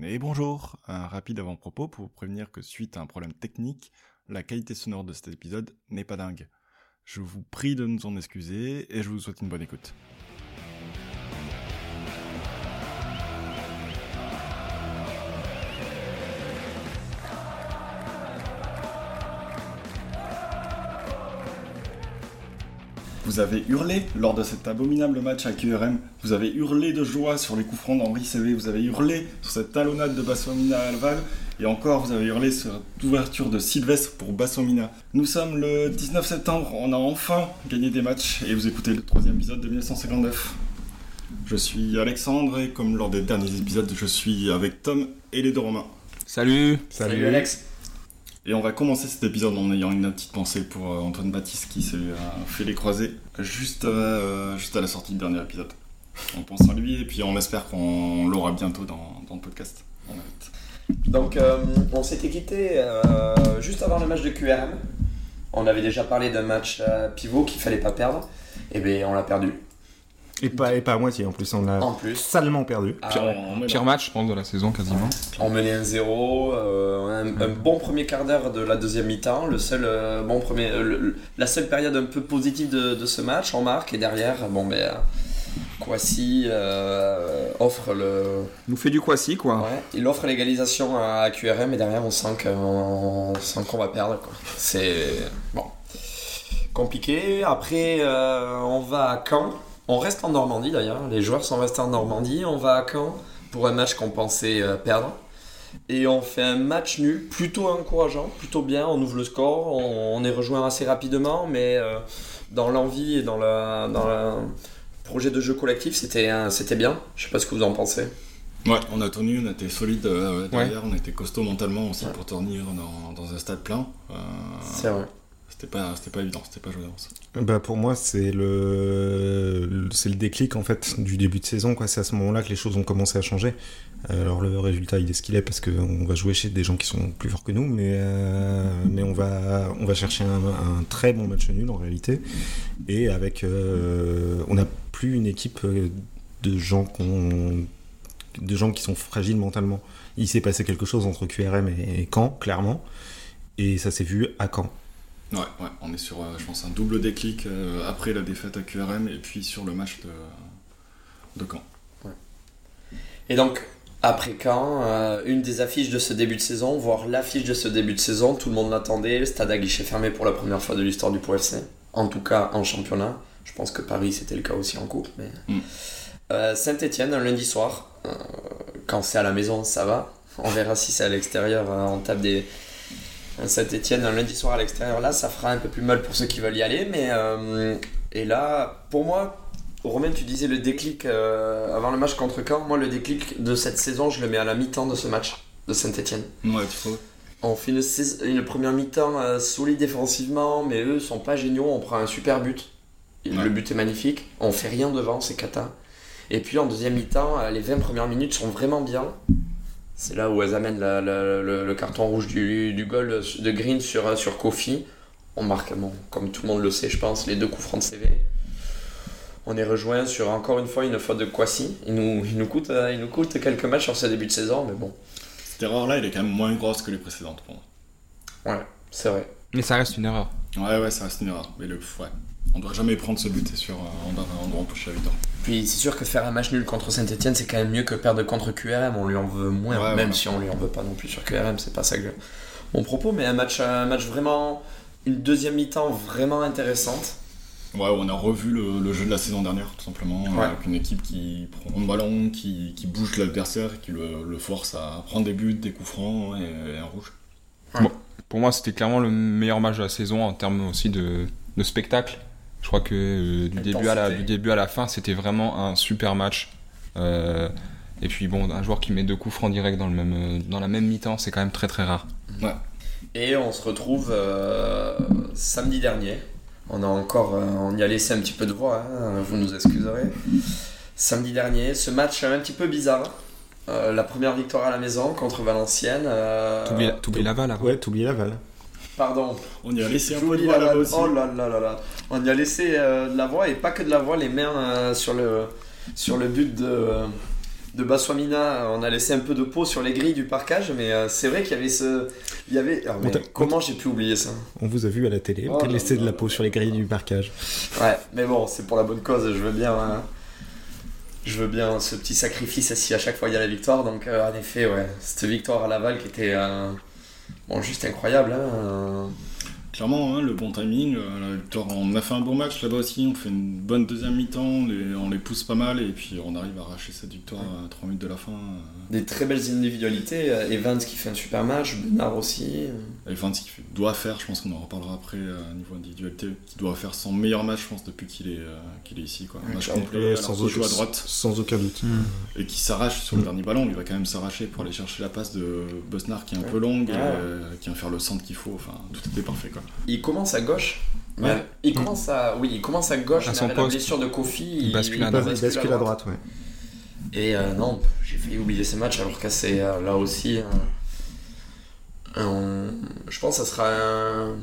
Et bonjour, un rapide avant-propos pour vous prévenir que suite à un problème technique, la qualité sonore de cet épisode n'est pas dingue. Je vous prie de nous en excuser et je vous souhaite une bonne écoute. Vous avez hurlé lors de cet abominable match à QRM. Vous avez hurlé de joie sur les coups francs d'Henri CV. Vous avez hurlé sur cette talonnade de Bassomina à Alval. Et encore, vous avez hurlé sur l'ouverture de Sylvestre pour Bassomina. Nous sommes le 19 septembre. On a enfin gagné des matchs. Et vous écoutez le troisième épisode de 1959. Je suis Alexandre et comme lors des derniers épisodes, je suis avec Tom et les deux Romains. Salut Salut, Alex. Et on va commencer cet épisode en ayant une petite pensée pour euh, Antoine Baptiste qui s'est euh, fait les croisés juste, euh, juste à la sortie du dernier épisode. On pense à lui et puis on espère qu'on l'aura bientôt dans, le podcast. Donc, on s'était quitté juste avant le match de QRM. On avait déjà parlé d'un match pivot qu'il fallait pas perdre. Et bien, on l'a perdu. Et pas, et pas à moitié en plus, on l'a En plus. salement perdu. Ah Pire, ouais. on- Pire match, je pense, de la saison quasiment. On menait 1-0, euh, un, un bon premier quart d'heure de la deuxième mi-temps, le seul euh, bon premier, euh, le- la seule période un peu positive de, de ce match, on marque et derrière, bon ben, euh, euh, offre le, nous fait du Kwasi quoi. ouais, il offre l'égalisation à QRM et derrière on sent qu'on qu'on va perdre quoi. C'est bon compliqué. Après euh, on va à Caen, on reste en Normandie d'ailleurs, les joueurs sont restés en Normandie, on va à Caen pour un match qu'on pensait euh, perdre. Et on fait un match nul, plutôt encourageant, plutôt bien. On ouvre le score, on, on est rejoint assez rapidement, mais euh, dans l'envie et dans le dans projet de jeu collectif, c'était bien. Je sais pas ce que vous en pensez. Ouais, on a tenu, on était solide euh, derrière, on était costaud mentalement aussi Ouais. pour tenir dans, dans un stade plein. Euh, C'est vrai. C'était pas, c'était pas évident, c'était pas joué d'avance. Bah pour moi c'est le c'est le déclic en fait du début de saison quoi. C'est à ce moment-là que les choses ont commencé à changer. Alors le résultat il est ce qu'il est parce qu'on va jouer chez des gens qui sont plus forts que nous, mais euh, mais on va on va chercher un, très bon match nul en réalité et avec euh, on n'a plus une équipe euh, de gens qu'on de gens qui sont fragiles mentalement. Il s'est passé quelque chose entre QRM et Caen clairement et ça s'est vu à Caen. Ouais, ouais, on est sur, euh, je pense, un double déclic euh, après la défaite à QRM et puis sur le match de, de Caen. Et donc, après quand une des affiches de ce début de saison, voire l'affiche de ce début de saison, tout le monde l'attendait, le stade à guichet fermé pour la première fois de l'histoire du Pau FC, en tout cas en championnat. Je pense que Paris c'était le cas aussi en coupe. Mais... Mm. Euh, Saint-Etienne, un lundi soir, euh, quand c'est à la maison, ça va. On verra si c'est à l'extérieur, euh, on tape des. Un Saint-Etienne, un lundi soir à l'extérieur, là, ça fera un peu plus mal pour ceux qui veulent y aller. Mais, euh, et là, pour moi, Romain, tu disais le déclic euh, avant le match contre Caen. Moi, le déclic de cette saison, je le mets à la mi-temps de ce match de Saint-Etienne. Ouais, tu trouves On fait une, première mi-temps euh, solide défensivement, mais eux sont pas géniaux. On prend un super but. Ouais. Le but est magnifique. On fait rien devant, c'est cata. Et puis en deuxième mi-temps, euh, les 20 premières minutes sont vraiment bien. C'est là où elles amènent la- la- le, le carton rouge du, du goal de Green sur, sur Kofi. On marque, bon, comme tout le monde le sait, je pense, les deux coups francs de CV. On est rejoint sur encore une fois une faute de Kwasi. Il nous, il, nous coûte, euh, il nous coûte quelques matchs sur ce début de saison, mais bon, Cette erreur-là, elle est quand même moins grosse que les précédentes pour moi. ouais, c'est vrai. Mais ça reste une erreur. Ouais, ouais, ça reste une erreur. Mais le, ouais, on doit jamais prendre ce but, c'est sûr, euh, on doit, on doit empocher la victoire. Puis c'est sûr que faire un match nul contre Saint-Etienne, c'est quand même mieux que perdre contre QRM. On lui en veut moins, Ouais, même voilà. si on lui en veut pas non plus sur QRM. C'est pas ça que je- mon propos, mais un match, un match vraiment. Une deuxième mi-temps vraiment intéressante. Ouais, on a revu le, le jeu de la saison dernière, tout simplement, Ouais. avec une équipe qui prend le ballon, qui, qui bouge l'adversaire, qui le, le force à prendre des buts, des coups francs et, et un rouge. Pour moi, c'était clairement le meilleur match de la saison en termes aussi de, de spectacle. Je crois que euh, du, début à la, du début à la fin, c'était vraiment un super match. Euh, et puis bon, un joueur qui met deux coups francs direct dans, le même, euh, dans la même mi-temps, c'est quand même très très rare. Et on se retrouve euh, samedi dernier. On a encore, euh, on y a laissé un petit peu de voix, hein, vous nous excuserez. Samedi dernier, ce match un petit peu bizarre. Euh, la première victoire à la maison contre Valenciennes. euh, T'oublies Laval avant. Ouais, t'oublies Laval. Pardon, On y a laissé un peu de voix la là-bas aussi. Oh là là là là. On y a laissé euh, de la voix et pas que de la voix, les mains euh, sur le sur le but de de Baswamina, on a laissé un peu de peau sur les grilles du parcage, mais euh, c'est vrai qu'il y avait ce. Il y avait. ah, On comment j'ai pu oublier ça? On vous a vu à la télé, Oh t'as là laissé de la peau sur les grilles du parquage. Ouais, mais bon, c'est pour la bonne cause, je veux bien. hein. Je veux bien ce petit sacrifice si à chaque fois il y a la victoire. Donc, euh, en effet, ouais, cette victoire à Laval qui était. euh, bon, juste incroyable. Hein. Clairement, hein, le bon timing, euh, la victoire, on a fait un bon match là-bas aussi, on fait une bonne deuxième mi-temps, on les, on les pousse pas mal et puis on arrive à arracher cette victoire à 3 minutes de la fin. euh. Des très belles individualités. euh, Evans qui fait un super match, Benard aussi. Evans qui fait- doit faire, je pense qu'on en reparlera après euh, niveau individualité, qui doit faire son meilleur match, je pense, depuis qu'il est, euh, qu'il est ici. Quoi. Un Ouais, match complet, Euh, alors sans, à aucun, droite sans aucun doute. et qui s'arrache sur le Mm. dernier ballon, il va quand même s'arracher pour aller chercher la passe de Bosnar qui est un peu longue, et, euh, qui va faire le centre qu'il faut, enfin tout était parfait. Quoi. Il commence à gauche. Ouais. Il commence à, oui, il commence à gauche. À il son la blessure de Kofi. Il bascule à Il droite. bascule, bascule à droite, ouais. Et euh, non, j'ai failli oublier ces matchs alors que c'est euh, là aussi. un- un- je pense que ça sera un,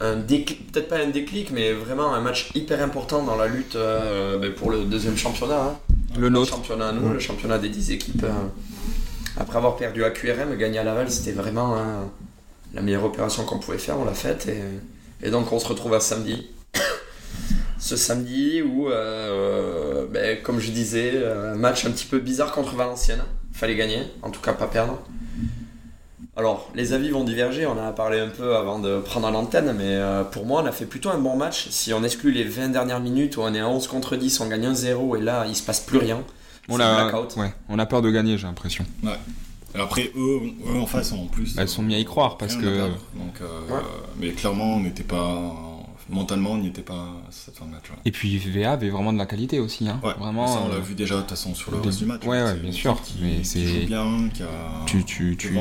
un déclic, peut-être pas un déclic, mais vraiment un match hyper important dans la lutte euh, ben, pour le deuxième championnat. hein. Le Le nôtre. championnat à nous, Ouais. le championnat des 10 équipes. euh, après avoir perdu à QRM, gagner à Laval, c'était vraiment hein, la meilleure opération qu'on pouvait faire, on l'a faite. Et, et donc on se retrouve à samedi. Ce samedi où, euh, ben, comme je disais, un match un petit peu bizarre contre Valenciennes. Fallait gagner, en tout cas pas perdre. Alors, les avis vont diverger, on en a parlé un peu avant de prendre l'antenne, mais euh, pour moi, on a fait plutôt un bon match. Si on exclut les 20 dernières minutes où on est à 11 contre 10, on gagne 1-0 et là, il se passe plus rien. On a, blackout. ouais, on a peur de gagner, j'ai l'impression. Après, eux, eux en face, en plus. Elles sont mis à y croire parce que. perdre. Donc, euh, Ouais. Mais clairement, on n'était pas. Mentalement, on n'y était pas à cette fin de match. ouais. Et puis VA avait vraiment de la qualité aussi. Hein. Ouais, vraiment. ça, on l'a euh, vu déjà de toute façon sur le des- reste du match. ouais, bien sûr, Qui, mais c'est- a. tu, tu, tu,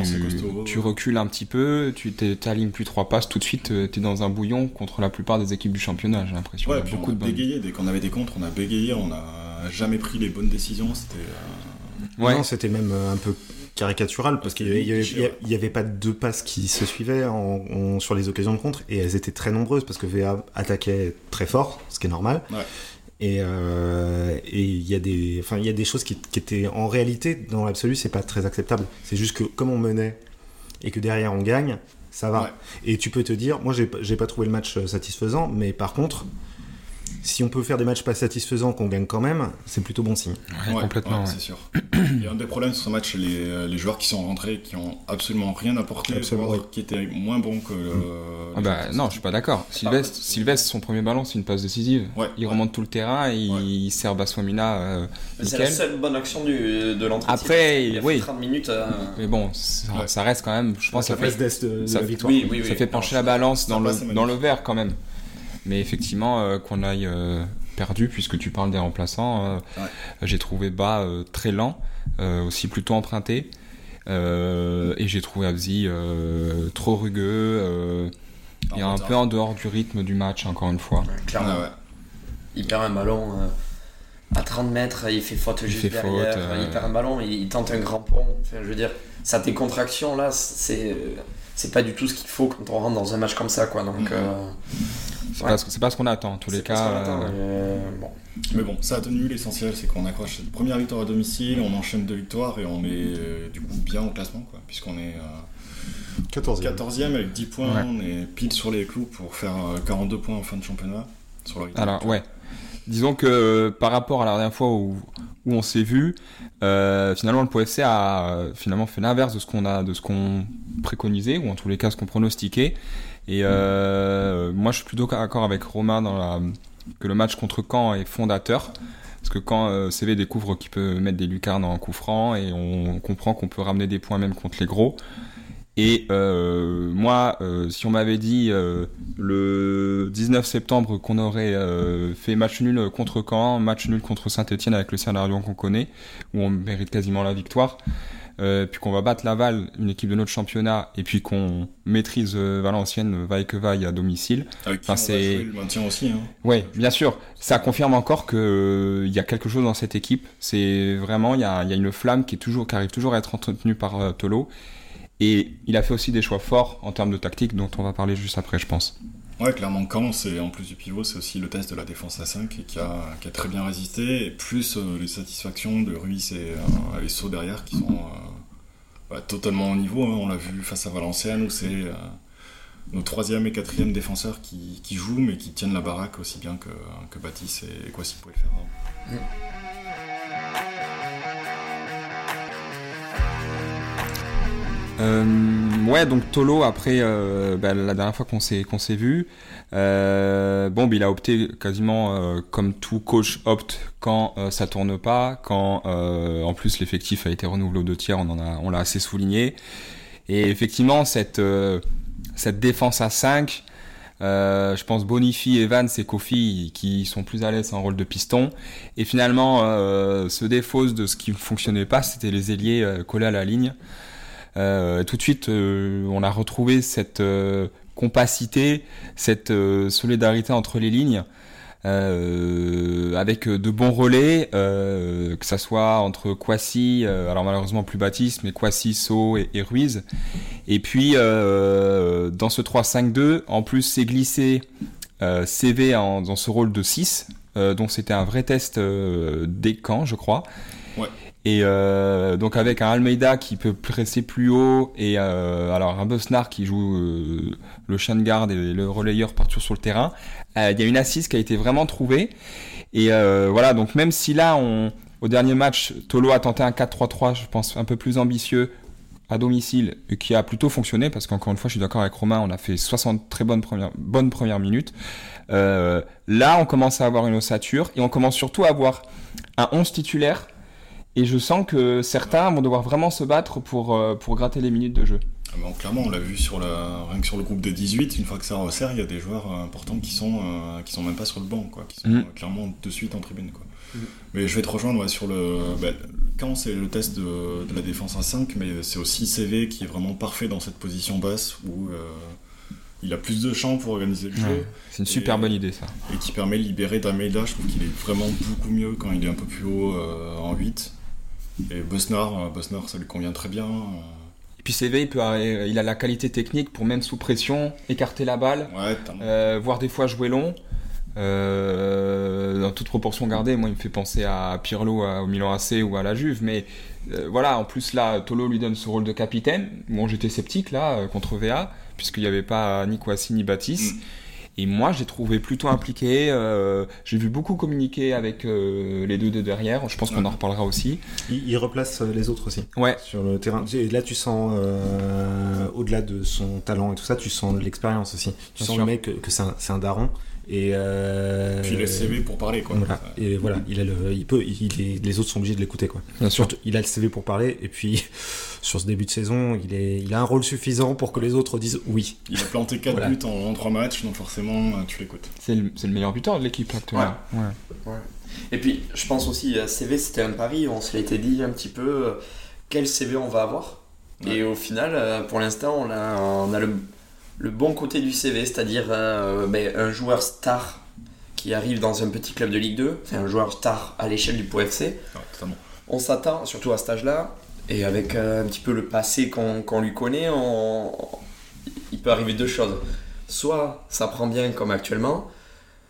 tu recules un petit peu, tu t'es- t'alignes plus trois passes, tout de suite tu es dans un bouillon contre la plupart des équipes du championnat, j'ai l'impression. Ouais, y a beaucoup on a de bégayé. Dès qu'on avait des contres, on a bégayé. On n'a jamais pris les bonnes décisions. C'était. euh, Ouais. Non, c'était même euh, un peu caricatural parce qu'il y avait, pas deux passes qui se suivaient en- en- sur les occasions de contre et elles étaient très nombreuses parce que VA attaquait très fort, ce qui est normal. Ouais. Et euh, et il y a des, enfin y a des choses qui, qui étaient en réalité dans l'absolu c'est pas très acceptable. C'est juste que comme on menait et que derrière on gagne, ça va. Ouais. Et tu peux te dire, moi j'ai pas- j'ai pas trouvé le match euh, satisfaisant, mais par contre, si on peut faire des matchs pas satisfaisants qu'on gagne quand même, c'est plutôt bon signe. Ouais, ouais, complètement. ouais, ouais. c'est sûr. Il y a un des problèmes sur ce match, c'est les, les joueurs qui sont rentrés, qui ont absolument rien apporté, qui étaient moins bons que. le- Ah bah non, je suis pas d'accord. Sylvestre, Ah, Sylvestre, son premier ballon, c'est une passe décisive. Ouais, il ouais. remonte tout le terrain et il, Ouais. il sert Baswamina euh, C'est la seule bonne action du, de l'entretien. Après, il a fait oui. 30 minutes. euh, Mais bon, ça, Ouais. ça reste quand même, je pense, Ça ça fait, passe d'est de, de ça la victoire. Oui, oui, oui. ça fait pencher la balance dans le, dans vert quand même. Mais effectivement, euh, qu'on aille euh, perdu, puisque tu parles des remplaçants, euh, Ouais. j'ai trouvé bas euh, très lent, euh, aussi plutôt emprunté. Euh, et j'ai trouvé Abzi euh, trop rugueux euh, et un peu en dehors du rythme du match, encore une fois. ouais, clairement. Ouais. Il perd un ballon euh, à 30 mètres, il fait faute Il juste fait derrière. faute, euh, Il perd un ballon, il, il tente un grand pont. Enfin, je veux dire, sa décontraction là, c'est c'est pas du tout ce qu'il faut quand on rentre dans un match comme ça, quoi. Donc, Mhm. euh, C'est Ouais. pas, ce- c'est pas ce qu'on attend, en tous les c'est pas ce cas. euh, mais, euh, bon. Mais bon, ça a tenu. L'essentiel, c'est qu'on accroche cette première victoire à domicile, on enchaîne deux victoires et on est euh, du coup bien au classement, quoi, puisqu'on est euh, 14 14e avec 10 points. Ouais. On est pile sur les clous pour faire euh, 42 points en fin de championnat. Sur la victoire. Alors, ouais. Disons que euh, par rapport à la dernière fois où, où on s'est vu, euh, finalement le POFC a euh, finalement fait l'inverse de ce qu'on a, de ce qu'on préconisait ou en tous les cas ce qu'on pronostiquait. Et euh, moi, je suis plutôt d'accord avec Romain dans la, que le match contre Caen est fondateur. Parce que quand euh, CV découvre qu'il peut mettre des lucarnes en coup franc et on comprend qu'on peut ramener des points même contre les gros. Et euh, moi, si on m'avait dit le 19 septembre qu'on aurait fait match nul contre Caen, match nul contre Saint-Etienne avec le scénario qu'on connaît, où on mérite quasiment la victoire, euh, puis qu'on va battre Laval, une équipe de notre championnat, et puis qu'on maîtrise euh, Valenciennes, vaille que vaille à domicile. Avec qui Enfin, c'est- le maintien aussi. Hein. Ouais, bien sûr. Ça confirme encore que euh, il y a quelque chose dans cette équipe. C'est vraiment il y a, y a une flamme qui est toujours qui arrive toujours à être entretenue par euh, Tolo. Et il a fait aussi des choix forts en termes de tactique dont on va parler juste après, je pense. Ouais, clairement, quand c'est en plus du pivot, c'est aussi le test de la défense à 5 qui a, très bien résisté, et plus euh, les satisfactions de Ruiz et, euh, et Sceaux derrière qui sont euh, ouais, totalement au niveau. hein. On l'a vu face à Valenciennes où c'est euh, nos troisième et quatrième défenseurs qui, jouent mais qui tiennent la baraque aussi bien que, Baptiste et Kwasi pouvaient le faire. Euh, ouais, donc Tolo, après, euh, bah, la dernière fois qu'on s'est qu'on vu, euh, bon, il a opté quasiment euh, comme tout coach opte quand ça tourne pas, quand en plus l'effectif a été renouvelé aux deux tiers, on l'a assez souligné. Et effectivement, cette cette défense à 5 euh, je pense Bonifi, Evans et Kofi qui sont plus à l'aise en rôle de piston. Et finalement, euh, se défausse de ce qui ne fonctionnait pas, c'était les ailiers collés à la ligne. Euh, tout de suite, euh, on a retrouvé cette euh, compacité, cette solidarité entre les lignes, avec de bons relais, que ça soit entre Kwasi, alors malheureusement plus Baptiste, mais Kwasi, So et, Ruiz. Et puis dans ce 3-5-2, en plus c'est glissé CV dans ce rôle de 6, euh, donc c'était un vrai test euh, des camps, je crois. Ouais. Et euh, donc avec un Almeida qui peut presser plus haut et euh, alors un Besnard qui joue euh, le chien de garde et le relayeur partout sur le terrain, il y a une assise qui a été vraiment trouvée. Et voilà, donc même si là, au dernier match, Tolo a tenté un 4-3-3, je pense un peu plus ambitieux à domicile, et qui a plutôt fonctionné, parce qu'encore une fois, je suis d'accord avec Romain, on a fait 60 très bonnes premières, bonnes premières minutes. Là, on commence à avoir une ossature, et on commence surtout à avoir un 11 titulaire, et je sens que certains vont devoir vraiment se battre pour, euh, pour gratter les minutes de jeu. Ah ben, clairement, on l'a vu sur la, rien que sur le groupe des 18, une fois que ça resserre, il y a des joueurs euh, importants qui sont, euh, qui sont même pas sur le banc, quoi, qui sont euh, clairement de suite en tribune. Quoi. Mais je vais te rejoindre ouais, sur le. ben, quand c'est le test de, de la défense à 5, mais c'est aussi CV qui est vraiment parfait dans cette position basse où euh, il a plus de champ pour organiser le jeu Ouais. C'est une super Et- bonne idée, ça. et qui permet de libérer D'Almeida. Je trouve qu'il est vraiment beaucoup mieux quand il est un peu plus haut euh, en 8. Et Bosnar, euh, Bosnar, ça lui convient très bien. euh. Et puis CV, il, peut, euh, il a la qualité technique pour même sous pression écarter la balle, Ouais, euh, voire des fois jouer long. Euh, dans toute proportion gardée, moi il me fait penser à Pirlo à- au Milan AC ou à la Juve, mais euh, voilà, en plus là, Tolo lui donne ce rôle de capitaine. Bon, j'étais sceptique là euh, contre VA, puisqu'il n'y avait pas ni Kouassi ni Baptiste. Mm. Et moi, j'ai trouvé plutôt impliqué. euh, j'ai vu beaucoup communiquer avec euh, les deux de derrière. Je pense qu'on en reparlera aussi. Il, il replace euh, les autres aussi Ouais, sur le terrain. Et là, tu sens, euh, au-delà de son talent et tout ça, tu sens de l'expérience aussi. Tu Bien sens sûr. le mec que, que c'est un, c'est un daron. Et euh, Puis il a le CV pour parler, quoi. Voilà. Et voilà, il a le, il peut, il les autres sont obligés de l'écouter quoi. bien sûr. Surtout, il a le CV pour parler et puis sur ce début de saison, il est, il a un rôle suffisant pour que les autres disent oui. Il a planté 4 Voilà. buts en, 3 matchs, donc forcément, euh, tu l'écoutes. C'est le, c'est le meilleur buteur de l'équipe actuellement. Ouais. Et puis, je pense aussi, CV, c'était un pari, on se l'était dit un petit peu, euh, quel CV on va avoir. Et au final, euh, pour l'instant, on a, on a le, le bon côté du CV, c'est-à-dire euh, ben, un joueur star qui arrive dans un petit club de Ligue 2, enfin un joueur star à l'échelle du Pau FC. Ouais, totalement. On s'attend, surtout à cet âge-là, et avec euh, un petit peu le passé qu'on lui connaît, on- il peut arriver deux choses. Soit ça prend bien comme actuellement,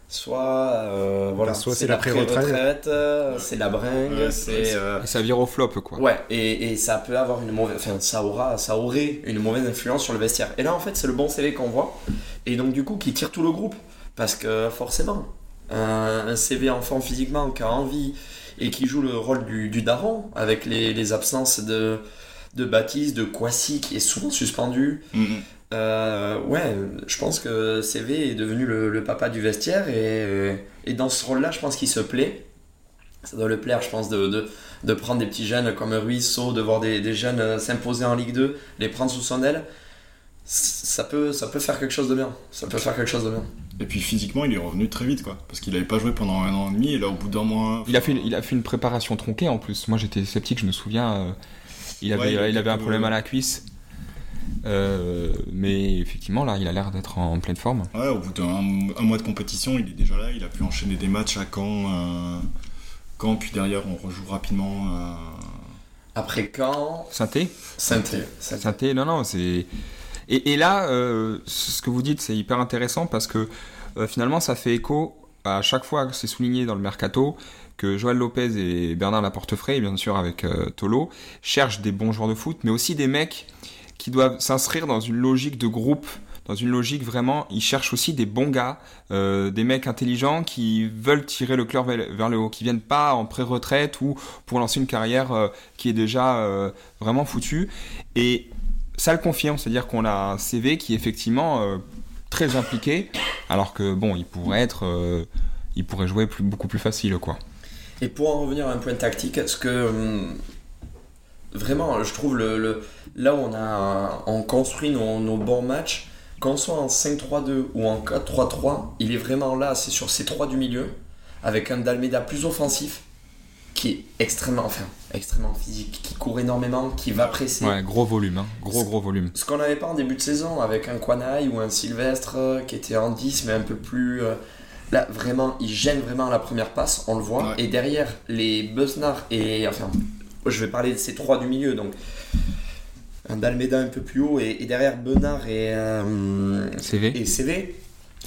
soit euh, voilà, soit c'est la pré-retraite. euh, c'est la bringue, Ouais, c'est euh, ça vire au flop, quoi. ouais, et, et ça peut avoir une mauvaise, enfin ça aura, ça aurait une mauvaise influence sur le vestiaire. Et là en fait c'est le bon CV qu'on voit, et donc du coup qui tire tout le groupe, parce que forcément un, un CV en forme physiquement qui a envie et qui joue le rôle du, du daron avec les, les absences de de Baptiste, de Kwasi qui est souvent suspendu. Mhm. Euh, ouais, je pense que CV est devenu le, le papa du vestiaire et, et dans ce rôle-là, je pense qu'il se plaît. Ça doit le plaire, je pense, de, de, de prendre des petits jeunes comme Ruiz, So, de voir des, des jeunes euh, s'imposer en Ligue 2, les prendre sous son aile. Ça peut, ça peut faire quelque chose de bien. Ça peut faire quelque chose de bien. Et puis physiquement, il est revenu très vite, quoi. Parce qu'il avait pas joué pendant un an et demi, et là, au bout d'un mois. Il a, fait, il a fait une préparation tronquée en plus. Moi j'étais sceptique, je me souviens. euh, il, avait, Ouais, il avait un problème à la cuisse. Euh, mais effectivement, là, il a l'air d'être en pleine forme. Ouais, au bout d'un un mois de compétition, il est déjà là. Il a pu enchaîner des matchs à Caen. euh, Caen, puis derrière, on rejoue rapidement. euh, Après quand Synthé. Sainté. Synthé, non, non, c'est. Et, là, euh, ce que vous dites, c'est hyper intéressant parce que euh, finalement, ça fait écho à chaque fois que c'est souligné dans le mercato que Joël Lopez et Bernard Laportefray, bien sûr avec euh, Tolo, cherchent des bons joueurs de foot, mais aussi des mecs qui doivent s'inscrire dans une logique de groupe, dans une logique vraiment, ils cherchent aussi des bons gars, des mecs intelligents qui veulent tirer le club vers, le haut, qui viennent pas en pré-retraite ou pour lancer une carrière qui est déjà vraiment foutue. Et ça le confirme, c'est-à-dire qu'on a un CV qui est effectivement euh, très impliqué, alors que bon, il pourrait être, euh, il pourrait jouer beaucoup plus facile, quoi. Et pour en revenir à un point tactique, ce que hum, vraiment, je trouve le, le- là où on a on construit nos, nos bons matchs, qu'on soit en 5-3-2 ou en 4-3-3, il est vraiment là, c'est sur ces trois du milieu, avec un Dalmeda plus offensif, qui est extrêmement, enfin, extrêmement physique, qui court énormément, qui va presser. Ouais, gros volume, hein. gros gros volume. Ce qu'on n'avait pas en début de saison avec un Quanai ou un Sylvestre euh, qui était en 10 mais un peu plus... euh, là vraiment, il gêne vraiment la première passe, on le voit. Ouais. Et derrière, les Besnard et... Enfin, je vais parler de ces trois du milieu. Donc, un Dalmeda un peu plus haut et, et derrière Benard et, euh, CV. et CV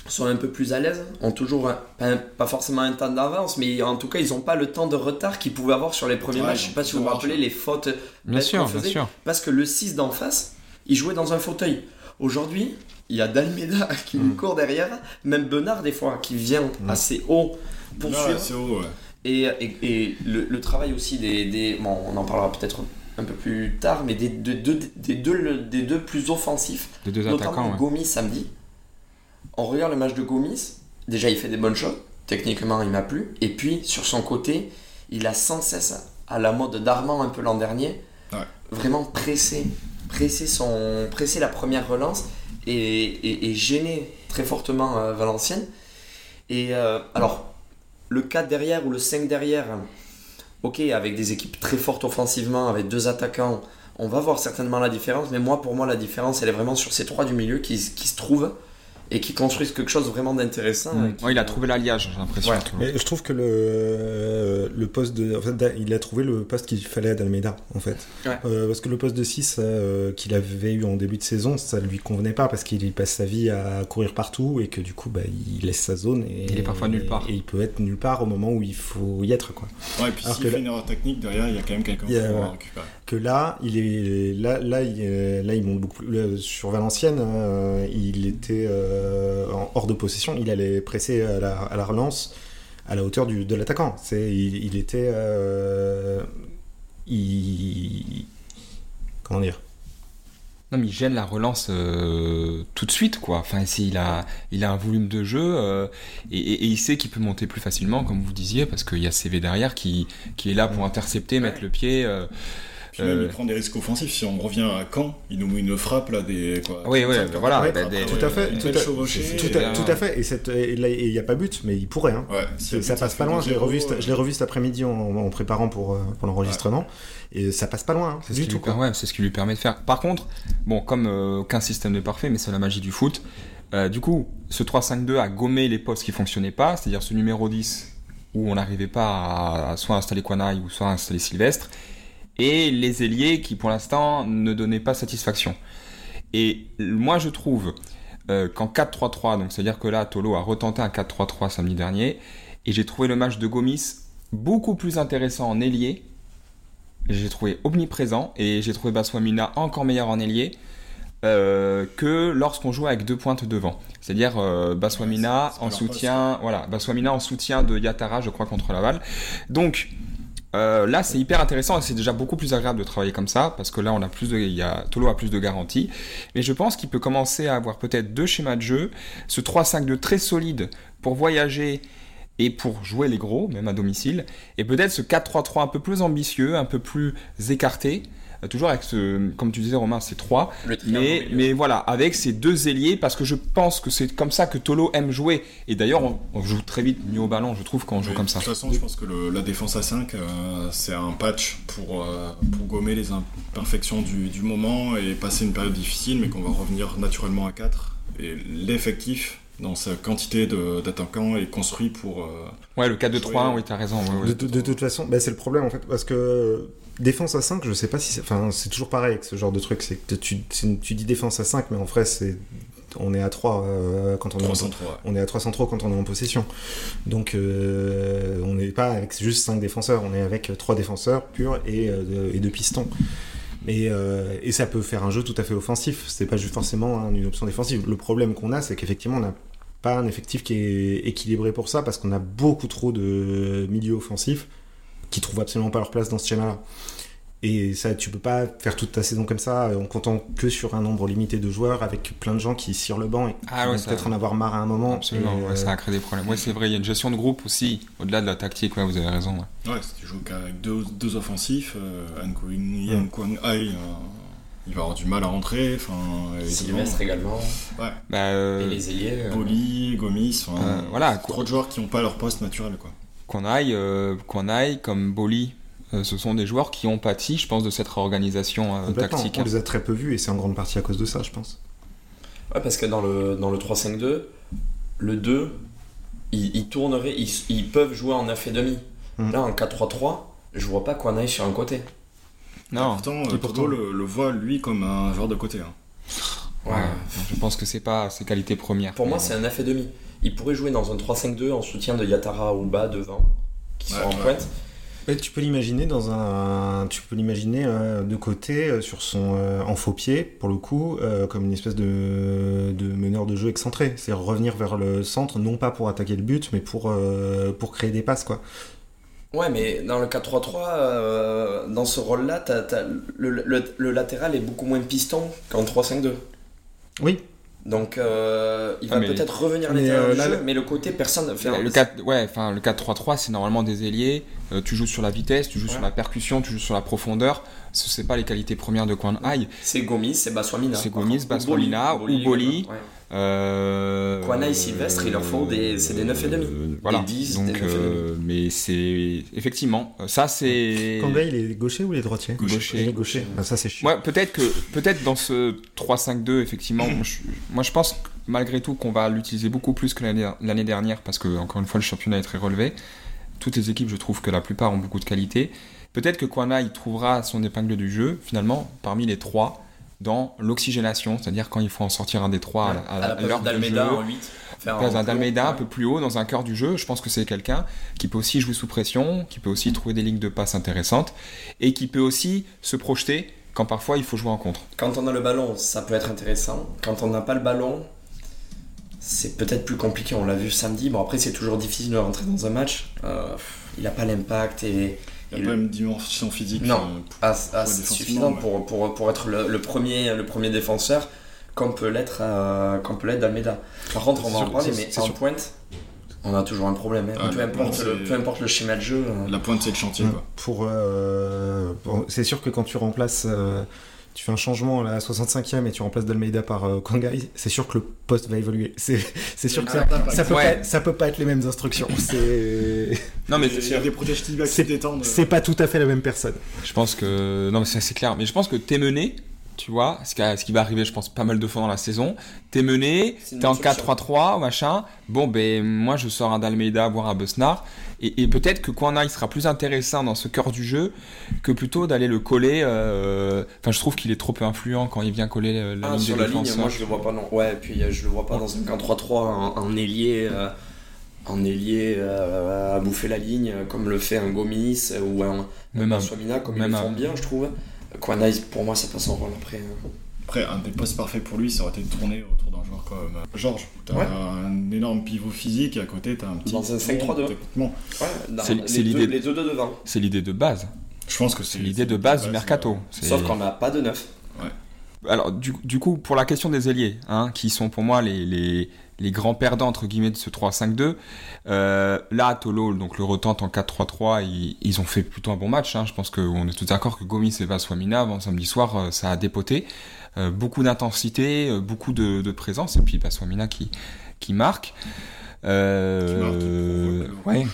sont un peu plus à l'aise, ont toujours un- pas, pas forcément un temps d'avance, mais en tout cas ils n'ont pas le temps de retard qu'ils pouvaient avoir sur les premiers Ouais, matchs. Je sais pas si vous vous rappelez les fautes Bien sûr, qu'on bien faisait. sûr. Parce que le 6 d'en face, il jouait dans un fauteuil. Aujourd'hui, il y a Dalmeda qui Hmm. nous court derrière, même Benard des fois qui vient assez haut pour suivre. c'est haut, ouais. Et, et- et le, le travail aussi des, des- Bon, on en parlera peut-être un peu plus tard, mais des, de- de- des, deux, des deux plus offensifs, Les deux notamment attaquants, ouais. Gomis samedi. On regarde le match de Gomis, déjà il fait des bonnes choses, techniquement il m'a plu, et puis sur son côté, il a sans cesse, à la mode d'Armand un peu l'an dernier, Ouais. vraiment pressé, pressé, son, pressé la première relance et, et, et gêné très fortement euh, Valenciennes. Et euh, alors, le 4 derrière ou le 5 derrière, ok, avec des équipes très fortes offensivement, avec deux attaquants, on va voir certainement la différence, mais moi, pour moi, la différence, elle est vraiment sur ces trois du milieu qui, qui se trouvent et qui construisent quelque chose vraiment d'intéressant. Mm. qui- Ouais, il a trouvé l'alliage, j'ai l'impression. Ouais. Tolo. Mais je trouve que le, le poste de. En fait, il a trouvé le poste qu'il fallait à Dalmeida, en fait. Ouais. Euh, parce que le poste de 6 euh, qu'il avait eu en début de saison, ça lui convenait pas parce qu'il passe sa vie à courir partout et que du coup, bah, il laisse sa zone. Et, Il est parfois nulle part. Et il peut être nulle part au moment où il faut y être, quoi. Ouais, et puis s'il que fait là- une erreur technique, derrière, il y a quand même quelqu'un Il y a- pour voilà. récupérer. Que là, il est là, là, il, euh, là, il monte beaucoup. là, sur Valenciennes, euh, il était euh, hors de possession. Il allait presser à la, à la relance à la hauteur du, de l'attaquant. C'est, il, il était, euh, il, comment dire? Non, mais il gêne la relance euh, tout de suite, quoi. Enfin, si, il a, il a un volume de jeu euh, et il sait qu'il peut monter plus facilement, comme vous disiez, parce qu'il y a CV derrière qui, qui est là pour intercepter, mettre le pied. Euh, Puis même, Euh, il prend des risques offensifs. Si on revient à Caen, il nous met une frappe là, des. Quoi, Oui, oui, 35, voilà, après, bah, des- après, tout à fait, tout à- tout à, bien. tout à fait. Et cette- et là, il n'y a pas but, mais il pourrait. Hein. Ouais, Ça but, passe pas loin, je l'ai 2-0, revu, cet- euh, je l'ai revu cet après-midi en, en préparant pour, euh, pour l'enregistrement, et ça passe pas loin, hein, C'est ce, du tout. ouais, c'est ce qui lui permet de faire. Par contre, bon, comme euh, aucun système n'est parfait, mais c'est la magie du foot, euh, du coup, ce 3-5-2 a gommé les postes qui fonctionnaient pas, c'est-à-dire ce numéro 10 où on n'arrivait pas à, à soit installer Quanaï ou soit installer Sylvestre, et les ailiers qui pour l'instant ne donnaient pas satisfaction. Et moi je trouve euh, qu'en 4-3-3, donc c'est-à-dire que là Tolo a retenté un 4-3-3 samedi dernier, et j'ai trouvé le match de Gomis beaucoup plus intéressant en ailier, j'ai trouvé omniprésent, et j'ai trouvé Baswamina encore meilleur en ailier, euh, que lorsqu'on joue avec deux pointes devant. C'est-à-dire euh, Baswamina Ouais, en soutien, voilà, Baswamina en soutien de Yatara, je crois, contre Laval. Donc euh, là, c'est hyper intéressant et c'est déjà beaucoup plus agréable de travailler comme ça parce que là, on a plus de, il y a, Tolo a plus de garanties. Mais je pense qu'il peut commencer à avoir peut-être deux schémas de jeu, ce 3-5-2 très solide pour voyager et pour jouer les gros, même à domicile, et peut-être ce 4-3-3 un peu plus ambitieux, un peu plus écarté, toujours avec ce, comme tu disais Romain, c'est 3, Le triangle au mais, mais voilà, avec ces deux ailiers, parce que je pense que c'est comme ça que Tolo aime jouer. Et d'ailleurs, on, on joue très vite mieux au ballon, je trouve, quand on joue comme de ça. toute façon, je pense que le- la défense à 5, euh, c'est un patch pour, euh, pour gommer les imperfections du, du moment et passer une période difficile, mais qu'on va revenir naturellement à 4. Et l'effectif dans sa quantité de- d'attaquants et construit pour. euh, Ouais, le 4-2-3-1, Ouais. oui, t'as raison. ouais, ouais. De, de- de toute façon, bah, c'est le problème en fait, parce que euh, défense à 5, je sais pas si c'est. Enfin, c'est toujours pareil avec ce genre de truc, c'est que tu, tu dis défense à 5, mais en vrai, c'est. On est à 3 euh, quand on est en 303. on est à 3 centraux quand on est en possession. Donc euh, on n'est pas avec juste 5 défenseurs, on est avec 3 défenseurs purs et, euh, de- et deux pistons. Et, euh, et ça peut faire un jeu tout à fait offensif, c'est pas juste forcément hein, une option défensive. Le problème qu'on a, c'est qu'effectivement on n'a pas un effectif qui est équilibré pour ça parce qu'on a beaucoup trop de milieux offensifs qui trouvent absolument pas leur place dans ce schéma-là. Et ça, tu peux pas faire toute ta saison comme ça en comptant que sur un nombre limité de joueurs avec plein de gens qui sur le banc et qui Ah ouais, peut-être en avoir marre à un moment. Absolument, Et, ouais, euh, ça a créé des problèmes. Ouais, c'est vrai, il y a une gestion de groupe aussi, au-delà de la tactique, ouais, vous avez raison. ouais. Ouais, si tu joues qu'avec deux, deux offensifs, euh. Nkwang Ai, euh, il va avoir du mal à rentrer. Sylvestre également. Ouais. Bah, euh, Et les ailiers. euh, Boli, Gomis, Euh, voilà, trop de joueurs qui n'ont pas leur poste naturel. Quoi. Qu'on aille, euh, qu'on aille comme Boli, euh, ce sont des joueurs qui ont pâti, je pense, de cette réorganisation euh, tactique. On les a très peu vus et c'est en grande partie à cause de ça, je pense. Ouais, parce que dans le, dans le 3-5-2, le 2, ils, ils tourneraient, ils, ils peuvent jouer en 9,5. Mm. Là, en 4-3-3, je vois pas qu'on aille sur un côté. Non, Pourtant, et pourtant. Toto le, le voit lui comme un joueur de côté. hein. ouais, je pense que c'est pas ses qualités premières. Pour moi, c'est un 9,5. Il pourrait jouer dans un 3-5-2 en soutien de Yatara ou bas devant, qui Ouais, sont en ouais. pointe. Tu peux l'imaginer dans un, tu peux l'imaginer euh, de côté euh, sur son euh, en faux pied pour le coup euh, comme une espèce de, de meneur de jeu excentré. C'est revenir vers le centre non pas pour attaquer le but mais pour euh, pour créer des passes quoi. Ouais, mais dans le 4-3-3, euh, dans ce rôle-là, t'as- t'as- le, le- le latéral est beaucoup moins piston qu'en 3-5-2. Oui. Donc, euh, il Ah, va mais- peut-être revenir à mais, l'intérieur euh, du jeu, mais le côté, personne ne fait Le 4, ouais, enfin le 4-3-3, c'est normalement des ailiers. euh, tu joues sur la vitesse, tu joues sur la percussion, tu joues sur la profondeur. Ce c'est pas les qualités premières de Kwan Ai. C'est Gomis, c'est Baswamina. C'est Gomis. Baswamina, ou Boli. Ouais. Euh, Kwan Ai, Sylvestre, il leur faut des- c'est des 9,5. euh, Voilà. Des 10, Donc, des 9,5. euh, mais c'est effectivement ça c'est. Kanga il est gaucher ou il est droitier Gaucher. Il est gaucher. Bah, ça c'est chiant. Ouais, peut-être que peut-être dans ce 3-5-2 effectivement, moi je, moi, je pense malgré tout qu'on va l'utiliser beaucoup plus que l'année l'année dernière parce que encore une fois le championnat est très relevé. Toutes les équipes, je trouve que la plupart ont beaucoup de qualité. Peut-être que Kwana il trouvera son épingle du jeu finalement parmi les trois dans l'oxygénation, c'est-à-dire quand il faut en sortir un des trois à à, à l'heure d'Almeida jeu. en 8. Faire Place un d'Almeida un peu plus haut dans un cœur du jeu, je pense que c'est quelqu'un qui peut aussi jouer sous pression, qui peut aussi trouver des lignes de passe intéressantes et qui peut aussi se projeter quand parfois il faut jouer en contre. Quand on a le ballon, ça peut être intéressant. Quand on n'a pas le ballon, c'est peut-être plus compliqué. On l'a vu samedi. Bon, après, c'est toujours difficile de rentrer dans un match. Euh, il n'a pas l'impact et. Il n'y a pas une dimension physique. Non. pour- Ah, ah, Ouais, pour, pour, pour être le, le premier, le premier défenseur comme peut l'être euh. Par contre, on va en parler, mais c'est en sûr. pointe, on a toujours un problème. hein. Ah, peu, importe le, peu importe le schéma de jeu. euh, La pointe, c'est le chantier. Quoi. Pour, euh, bon, c'est sûr que quand tu remplaces, euh, tu fais un changement à la 65e et tu remplaces Dalmeida par euh, Kangai, c'est sûr que le poste va évoluer. C'est, c'est sûr que ça, ça peut Ouais. pas, ça peut pas être les mêmes instructions. C'est, Non mais a des C'est- qui détendent. c'est pas tout à fait la même personne. je pense que non mais c'est assez clair, mais je pense que t'es mené, tu vois, ce qui, a- ce qui va arriver je pense pas mal de fois dans la saison, t'es mené, t'es en bonne solution. 4-3-3 machin, bon ben moi je sors un d'Almeida voire un Besnard et, et peut-être que Kwana il sera plus intéressant dans ce cœur du jeu que plutôt d'aller le coller, euh, enfin je trouve qu'il est trop peu influent quand il vient coller euh, la Ah, ligne sur la ligne, moi je le vois pas non. Ouais, puis euh, je le vois pas dans un 4-3-3 en, en ailier, euh, en ailier euh, à bouffer la ligne comme le fait un Gomis ou un, Même un un- Swamina comme même ils le un- font bien, je trouve. Kwanai, pour moi, c'est pas son rôle après. hein. Après, un des postes parfaits pour lui, ça aurait été de tourner autour d'un joueur comme euh, Georges. T'as Ouais. un énorme pivot physique et à côté, t'as un petit. Dans un 5-3-2. Techniquement. Ouais, dans- C'est- les c'est deux- l'idée- Les deux de devant. C'est l'idée de base, Je pense que c'est. l'idée de base du mercato. Sauf qu'on n'a pas de neuf. Alors, du, du coup, pour la question des ailiers, hein, qui sont pour moi les, les, les grands perdants, entre guillemets, de ce 3-5-2, euh, là, Tolo, donc le retente en 4-3-3, ils, ils ont fait plutôt un bon match. Hein. Je pense qu'on est tous d'accord que Gomis et Vaswamina, avant samedi soir, euh, ça a dépoté. Euh, beaucoup d'intensité, euh, beaucoup de, de présence, et puis Vaswamina qui, qui marque. Euh, Qui marque, ouais.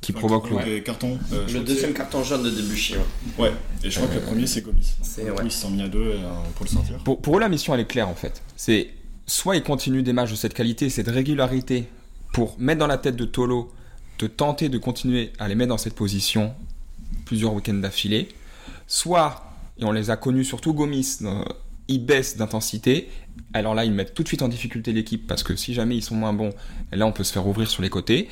Qui Enfin, provoque le... les cartons. euh, Le deuxième carton jaune de Debuchy. ouais. Ouais, et je crois que le premier, c'est Gomis. C'est- ouais. Ils se sont mis à deux euh, pour le sortir. Pour, pour eux, la mission, elle est claire, en fait. C'est soit il continue des matchs de cette qualité, cette régularité, pour mettre dans la tête de Tolo de tenter de continuer à les mettre dans cette position plusieurs week-ends d'affilée, soit, et on les a connus surtout Gomis, ils baissent d'intensité, alors là ils mettent tout de suite en difficulté l'équipe parce que si jamais ils sont moins bons, là on peut se faire ouvrir sur les côtés.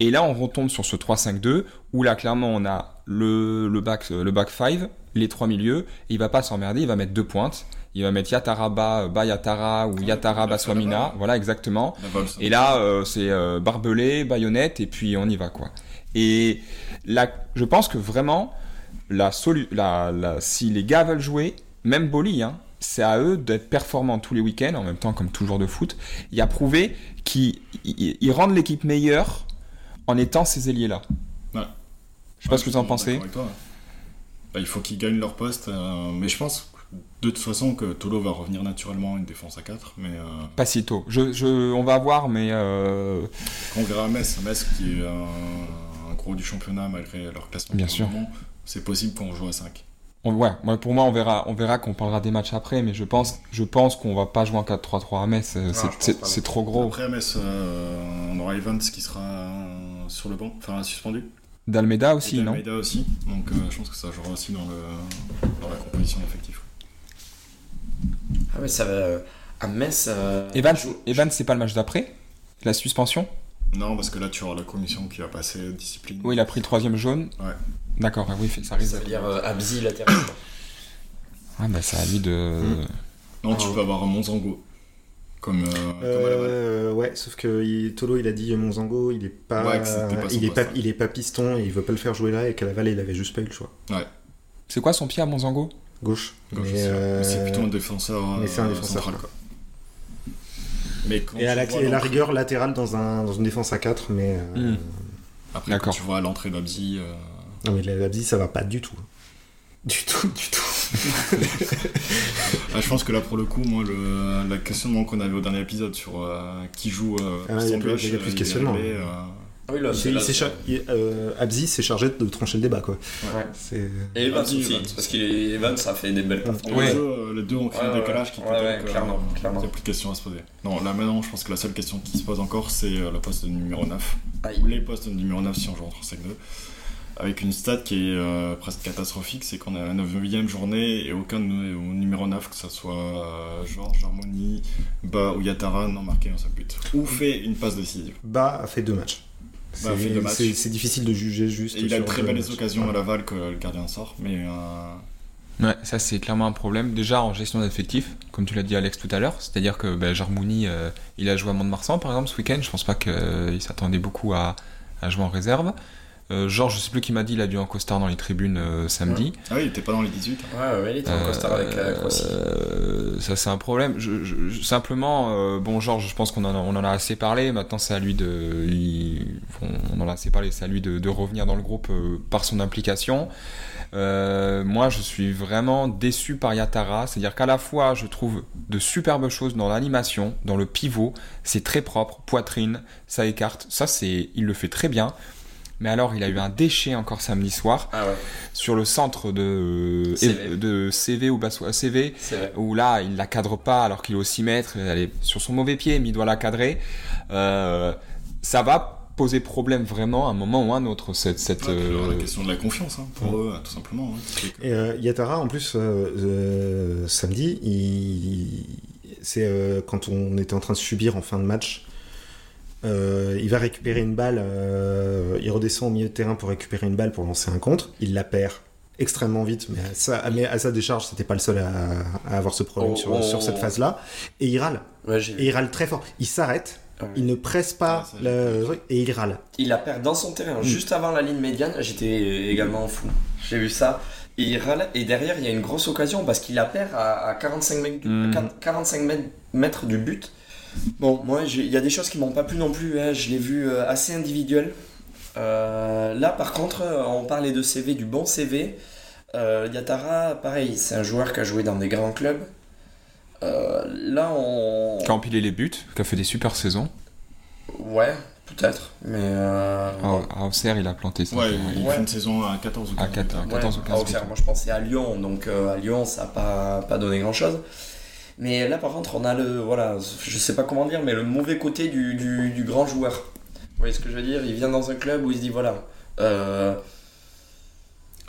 Et là on retombe sur ce 3-5-2 où là clairement on a le, le back le back 5, les trois milieux, et il va pas s'emmerder, il va mettre deux pointes. Il va mettre Yatara Ba, Ba Yatara ou Yatara Baswamina, voilà exactement. Et là, euh, c'est euh, barbelé, baïonnette, et puis on y va, quoi. Et là, je pense que vraiment, la solu la, la- si les gars veulent jouer, même Boli, hein, c'est à eux d'être performants tous les week-ends, en même temps comme tout joueur de foot. Il a prouvé qu'ils ils- ils rendent l'équipe meilleure en étant ces ailiers-là. Ouais. Je sais pas ce que vous en pensez. Toi, ouais. Bah, il faut qu'ils gagnent leur poste, euh, mais je pense de toute façon que Tolo va revenir naturellement à une défense à 4, mais euh, Pas si tôt. Je, je, on va voir, mais euh, on verra à Metz. Metz qui est un, un gros du championnat malgré leur classement. Bien sûr. C'est possible qu'on joue à 5. On- ouais, moi, pour moi, on verra, on verra qu'on parlera des matchs après, mais je pense, je pense qu'on va pas jouer en 4-3-3 à Metz. euh, c'est- pense c'est trop gros. Après à Metz, euh, on aura Evans qui sera euh, sur le banc, enfin suspendu. D'Almeida aussi, non Almeida aussi, donc euh, je pense que ça jouera aussi dans, le, dans la composition effective. Ah ouais, ça va. À Metz. euh, Evans c'est pas le match d'après? La suspension? Non, parce que là tu auras la commission qui va passer discipline. Oui, il a pris le troisième jaune. Ouais. D'accord, ouais, oui, ça risque. Ça veut dire euh, Abzi latéral. Ah, bah, c'est à lui de. Non, tu Ah. peux avoir Monzango. Comme, euh, comme. Euh, ouais, sauf que il- Tolo il a dit Monzango il est pas, Ouais, pas il est pas, il est pas piston et il veut pas le faire jouer là et qu'à Laval il avait juste pas eu le choix. C'est quoi son pied à Monzango Gauche. Gauche ouais. euh, C'est plutôt un défenseur, mais c'est un euh, défenseur, central. quoi. Quoi. Mais quand et à la, et rigueur latérale dans, un, dans une défense à 4 mais euh, Hmm. Après, quand tu vois à l'entrée d'Abzi, euh, non mais la Labzi ça va pas du tout. Du tout, du tout. ah, je pense que là, pour le coup, moi, le, la questionnement qu'on avait au dernier épisode sur euh, qui joue euh, Ah, il y a plus- gauche, il y a plus de questionnement. Oui, là, c'est c'est- char- il- euh, Abzi s'est chargé de trancher le débat quoi. Ouais. C'est Et Evans aussi, Evans. parce qu'Evans ça fait des belles performances. les, Ouais. deux, euh, les deux ont créé Ouais, un ouais, décalage qui ouais, que, clairement, euh, clairement. il n'y a plus de questions à se poser. Non, là maintenant, je pense que la seule question qui se pose encore, c'est euh, le poste de numéro 9. Aïe. Ou les postes de numéro 9 si on joue en 3 2 Avec une stat qui est euh, presque catastrophique, c'est qu'on est à la 9ème journée et aucun de nos- au numéro 9, que ce soit euh, Georges, Harmonie, Ba ou Yatara, n'ont marqué un seul but. Ou fait une passe décisive. Ba a fait deux matchs. Ba a fait deux matchs. C'est difficile de juger juste. Et il a de très belles occasions Ouais. à Laval que le gardien sort, mais euh, Ouais, ça c'est clairement un problème. Déjà en gestion d'effectifs, comme tu l'as dit Alex tout à l'heure, c'est-à-dire que ben, Jarmouni, euh, il a joué à Mont-de-Marsan par exemple ce week-end. Je pense pas qu'il s'attendait beaucoup à, à jouer en réserve. Euh, Georges, je sais plus qui m'a dit, il a dû en costard dans les tribunes euh, samedi. ah oui, il était pas dans les 18. Ouais, ouais, il était en costard avec la Croatie. Euh, ça c'est un problème. Je, je- je- simplement, euh, bon Georges, je pense qu'on en, a- on en a assez parlé. Maintenant c'est à lui de, il- on en a assez parlé. C'est à lui de, de revenir dans le groupe euh, par son implication. Euh, moi, je suis vraiment déçu par Yatara. C'est-à-dire qu'à la fois, je trouve de superbes choses dans l'animation, dans le pivot. C'est très propre, poitrine, ça écarte. Ça, c'est, il le fait très bien. Mais alors, il a eu un déchet encore samedi soir Ah ouais, sur le centre de CV. de CV ou Bassois CV c'est vrai. où là il la cadre pas alors qu'il est au 6 mètres, elle est sur son mauvais pied mais il doit la cadrer. Euh, ça va poser problème vraiment à un moment ou à un autre cette cette Ouais, euh, la question de la confiance, hein, pour eux, tout simplement. hein, Et euh, Yatara, en plus, euh, euh, samedi, il... c'est euh, quand on était en train de subir en fin de match. Euh, il va récupérer une balle, euh, il redescend au milieu de terrain pour récupérer une balle pour lancer un contre. Il la perd extrêmement vite, mais à sa, mais à sa décharge, c'était pas le seul à, à avoir ce problème Oh, sur, oh. sur cette phase-là. Et il râle. Ouais, Et il râle très fort. Il s'arrête, il ne presse pas Ah, le truc et il râle. Il la perd dans son terrain, Mm. juste avant la ligne médiane. J'étais également fou. J'ai vu ça. Et il râle. Et derrière, il y a une grosse occasion parce qu'il la perd à, à 45, mètres du, Mm. 45 mètres, mètres du but. Bon, moi, il y a des choses qui m'ont pas plu non plus. hein. Je l'ai vu euh, assez individuel. Euh, là, par contre, euh, on parlait de CV, du bon CV. Euh, Yatara, pareil, c'est un joueur qui a joué dans des grands clubs. Euh, là, on. qui a empilé les buts, qui a fait des super saisons. Ouais, peut-être. Mais. euh, À, à Auxerre, il a planté ça. Ouais, il Ouais. fait une saison à 14 ou À 15 4, buts. 14 ou Ouais, 15 à Auxerre. Moi, je pensais à Lyon, donc euh, à Lyon, ça n'a pas, pas donné grand-chose. Mais là, par contre, on a le. Voilà, je sais pas comment dire, mais le mauvais côté du, du, du grand joueur. Vous voyez ce que je veux dire? Il vient dans un club où il se dit voilà. euh,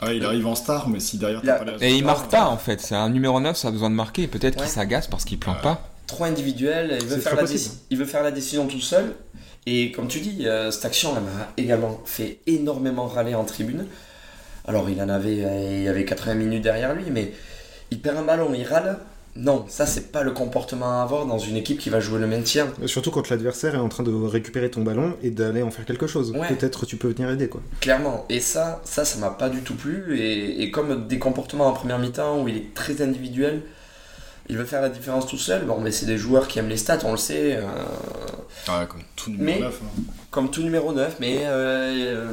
Ah, il arrive en star, mais si derrière t'as pas Et il marque pas en fait. C'est un numéro 9, ça a besoin de marquer. Peut-être Ouais. qu'il s'agace parce qu'il plante Ouais. pas. trop individuel, il veut, faire la il veut faire la décision tout seul. Et comme tu dis, euh, cette action, elle m'a également fait énormément râler en tribune. Alors, il en avait, euh, il y avait 80 minutes derrière lui, mais il perd un ballon, il râle. Non, ça, c'est pas le comportement à avoir dans une équipe qui va jouer le maintien. Surtout quand l'adversaire est en train de récupérer ton ballon et d'aller en faire quelque chose. Ouais. Peut-être tu peux venir aider quoi. Clairement. Et ça, ça, ça m'a pas du tout plu. Et, et comme des comportements en première mi-temps où il est très individuel, il veut faire la différence tout seul. Bon, mais c'est des joueurs qui aiment les stats, on le sait. euh, Ah, comme tout numéro Mais- 9. hein. comme tout numéro 9, mais euh,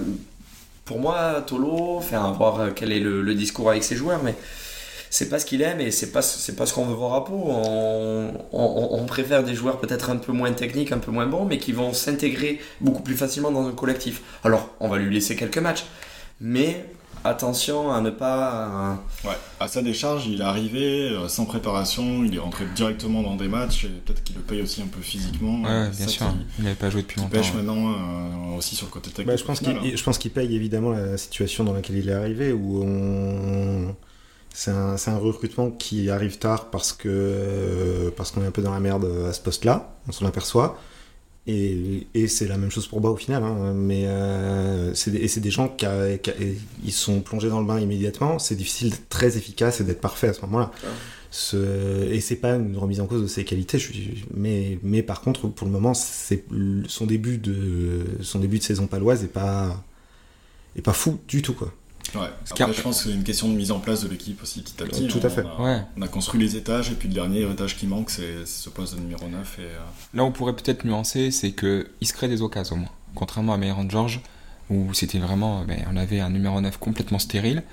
pour moi, Tolo, enfin, voir euh, quel est le, le discours avec ses joueurs, mais c'est pas ce qu'il aime et c'est pas, c'est pas ce qu'on veut voir à Pau. On, on- on préfère des joueurs peut-être un peu moins techniques, un peu moins bons, mais qui vont s'intégrer beaucoup plus facilement dans un collectif. Alors, on va lui laisser quelques matchs, mais attention à ne pas. Ouais. À sa décharge, il est arrivé euh, sans préparation, il est rentré directement dans des matchs, et peut-être qu'il le paye aussi un peu physiquement. Ouais, euh, bien ça sûr. Il n'avait pas joué depuis longtemps. pêche ouais. maintenant euh, aussi sur le côté technique. Bah, je, pense final, hein. je pense qu'il paye évidemment la situation dans laquelle il est arrivé, où on... c'est, un, recrutement qui arrive tard parce, que, parce qu'on est un peu dans la merde à ce poste-là, on s'en aperçoit. Et, et c'est la même chose pour Bois au final, hein, mais euh, c'est des, et c'est des gens qui, a- qui a- et ils sont plongés dans le bain immédiatement. C'est difficile d'être très efficace et d'être parfait à ce moment-là. Ouais. Ce, et c'est pas une remise en cause de ses qualités, je suis- mais, mais par contre, pour le moment, c'est son début de son début de saison paloise est pas est pas fou du tout quoi. Ouais. Après, a- je pense que c'est une question de mise en place de l'équipe aussi petit à petit. Tout On à fait. a- Ouais. On a construit les étages et puis le dernier étage qui manque, c'est ce poste de numéro 9. Et, euh, Là, on pourrait peut-être nuancer, c'est que il se crée des occasions au moins. Contrairement à Meyran George, où c'était vraiment, ben, on avait un numéro 9 complètement stérile.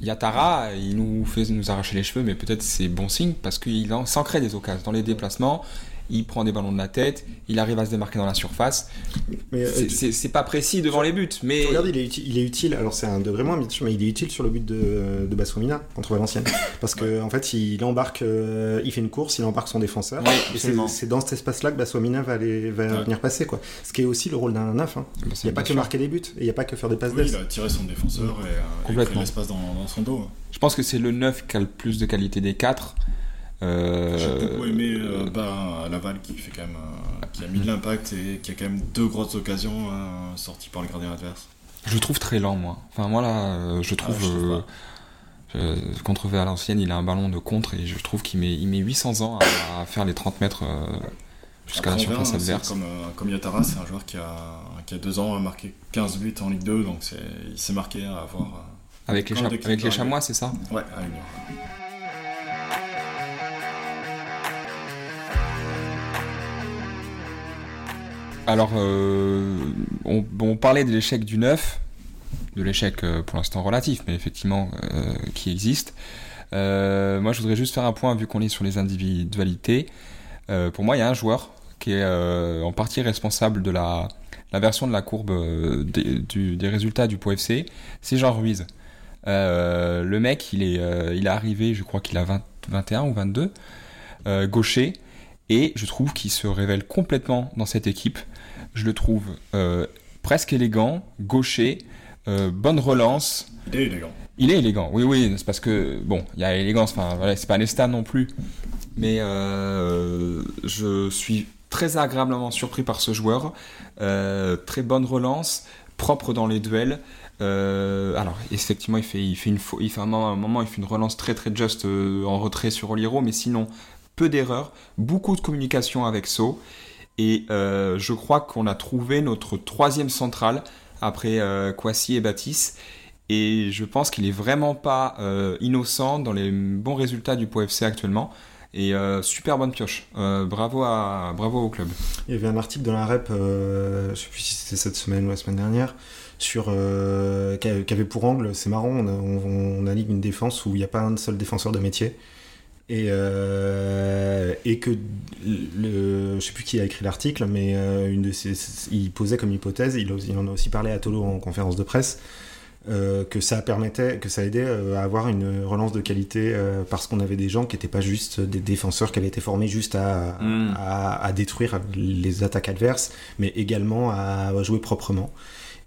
Yatara, il nous fait nous arracher les cheveux, mais peut-être c'est bon signe parce qu'il en- s'en crée des occasions dans les déplacements. Il prend des ballons de la tête, il arrive à se démarquer dans la surface. Mais euh, C'est- pas précis devant les buts, mais tu regardes, il est, uti- il est utile. Alors c'est un degré moins, mais il est utile sur le but de, de Bassomina contre Valenciennes, parce que en fait, il embarque, euh, il fait une course, il embarque son défenseur. Oui, et c'est dans cet espace-là que Bassomina va, aller, va Ouais. venir passer quoi. Ce qui est aussi le rôle d'un neuf. hein. Il n'y a pas que marquer des buts, et il n'y a pas que faire des passes oui, il a tiré son défenseur et, euh, et Complètement. l'espace dans, dans son dos. Je pense que c'est le 9 qui a le plus de qualité des 4. J'ai beaucoup aimé euh, bah, Laval qui, fait quand même, euh, qui a mis de l'impact et qui a quand même deux grosses occasions euh, sorties par le gardien adverse. Je le trouve très lent, moi. Enfin, moi, là, euh, je trouve. Ah, je trouve euh, euh, contre Valenciennes, il a un ballon de contre et je trouve qu'il met, il met 800 ans à, à faire les 30 mètres euh, jusqu'à la surface hein, adverse. Comme, euh, comme Yatara, c'est un joueur qui a, qui a deux ans a marqué 15 buts en Ligue 2, donc il s'est marqué à avoir. euh, Avec les, avec les chamois, c'est ça? Ouais, à une heure. Alors, euh, on, parlait de l'échec du 9, de l'échec euh, pour l'instant relatif, mais effectivement euh, qui existe. Moi, je voudrais juste faire un point, vu qu'on est sur les individualités. Pour moi, il y a un joueur qui est en partie responsable de la, version de la courbe des, résultats du Pau FC, c'est Jean Ruiz. Le mec, il est, il est arrivé, je crois qu'il a 20 21 ou 22, euh, gaucher, et je trouve qu'il se révèle complètement dans cette équipe. Je le trouve euh, presque élégant, gaucher, euh, bonne relance. Il est élégant. Il est élégant, oui, oui, c'est parce que, bon, il y a élégance, enfin, voilà, c'est pas Nesta non plus. Mais euh, je suis très agréablement surpris par ce joueur. Très bonne relance, propre dans les duels. Euh, alors, effectivement, il fait, il fait, une, fau- il fait un, moment, un moment, il fait une relance très très juste euh, en retrait sur Oliro, mais sinon, peu d'erreurs, beaucoup de communication avec So. Et euh, je crois qu'on a trouvé notre troisième centrale après euh, Kwasi et Baptiste. Et je pense qu'il est vraiment pas euh, innocent dans les bons résultats du Pau FC actuellement. Et euh, super bonne pioche. Bravo, à, bravo au club. Il y avait un article dans la rep, je sais plus si c'était cette semaine ou la semaine dernière, sur euh, qui avait qui avait pour angle, c'est marrant, on, a, on, une défense où il n'y a pas un seul défenseur de métier. Et, euh, et que le, je sais plus qui a écrit l'article, mais euh, une de ses, il posait comme hypothèse, il, il en a aussi parlé à Tolo en conférence de presse, euh, que ça permettait, que ça aidait euh, à avoir une relance de qualité euh, parce qu'on avait des gens qui n'étaient pas juste des défenseurs qui avaient été formés juste à, Mm. à, à détruire les attaques adverses, mais également à jouer proprement.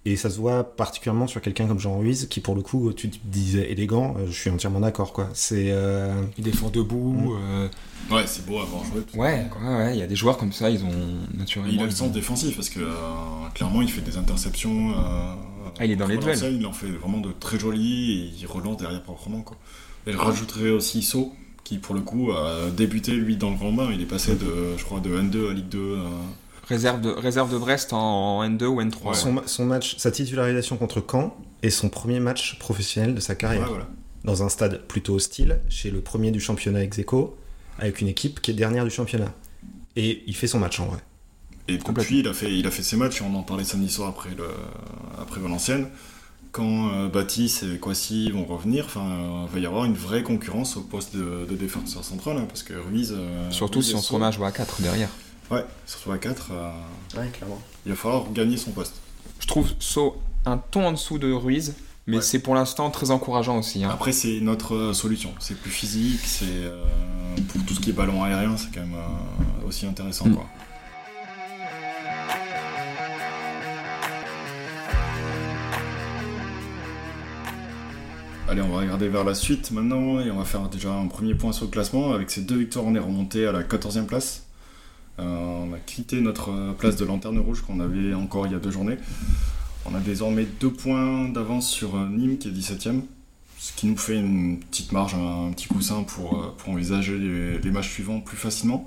Et ça se voit particulièrement sur quelqu'un comme Jean Ruiz, qui pour le coup, tu disais élégant, euh, je suis entièrement d'accord, quoi. C'est. euh, Il défend debout. euh, Ouais, c'est beau à voir jouer. Ouais, ouais, ouais, il y a des joueurs comme ça, ils ont naturellement. Il a le ils sens défensif parce que euh, clairement il fait des interceptions. euh, Ah, il est dans les duels. Il en fait vraiment de très jolis et il relance derrière proprement. Quoi. Et je rajouterais aussi So qui pour le coup a débuté lui dans le grand bain. Il est passé de, je crois, de N2 à Ligue 2. euh, Réserve de, réserve de Brest en, en N2 ou N3. son, ma- son match, sa titularisation contre Caen est son premier match professionnel de sa ouais, carrière. voilà. Dans un stade plutôt hostile, chez le premier du championnat ex aequo, avec une équipe qui est dernière du championnat. Et il fait son match en vrai. Et depuis, il a, fait, il a fait ses matchs, on en parlait samedi soir après, le, après Valenciennes. Quand euh, Baptiste et Kwasi vont revenir, enfin, euh, il va y avoir une vraie concurrence au poste de, de défenseur central, hein, parce que Ruiz. euh, Surtout Ruiz si on se remet à jouer à 4 derrière. Ouais, surtout à 4, euh, Ouais, clairement. il va falloir gagner son poste. Je trouve So un ton en dessous de Ruiz, mais Ouais. c'est pour l'instant très encourageant aussi. hein. Après, c'est notre euh, solution. C'est plus physique, c'est euh, pour tout ce qui est ballon aérien, c'est quand même euh, aussi intéressant. Mm. Quoi. Allez, on va regarder vers la suite maintenant et on va faire déjà un premier point sur le classement. Avec ces deux victoires, on est remonté à la 14e place. Euh, on a quitté notre euh, place de lanterne rouge qu'on avait encore il y a deux journées. On a désormais deux points d'avance sur euh, Nîmes qui est 17ème, ce qui nous fait une petite marge, un, petit coussin pour, envisager les, matchs suivants plus facilement.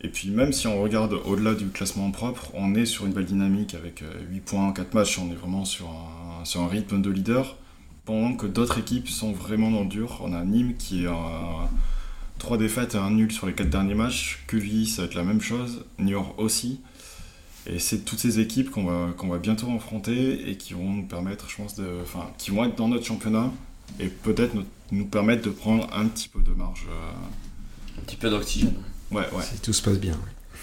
Et puis même si on regarde au-delà du classement propre, on est sur une belle dynamique avec euh, 8 points en 4 matchs, on est vraiment sur un, rythme de leader, pendant que d'autres équipes sont vraiment dans le dur. On a Nîmes qui est 3 défaites et un nul sur les 4 derniers matchs, Cully ça va être la même chose, Niort aussi. Et c'est toutes ces équipes qu'on va, qu'on va bientôt affronter et qui vont nous permettre, je pense, de, enfin, qui vont être dans notre championnat et peut-être nous, nous permettre de prendre un petit peu de marge. euh, Un petit peu d'oxygène. Ouais, ouais. Si tout se passe bien.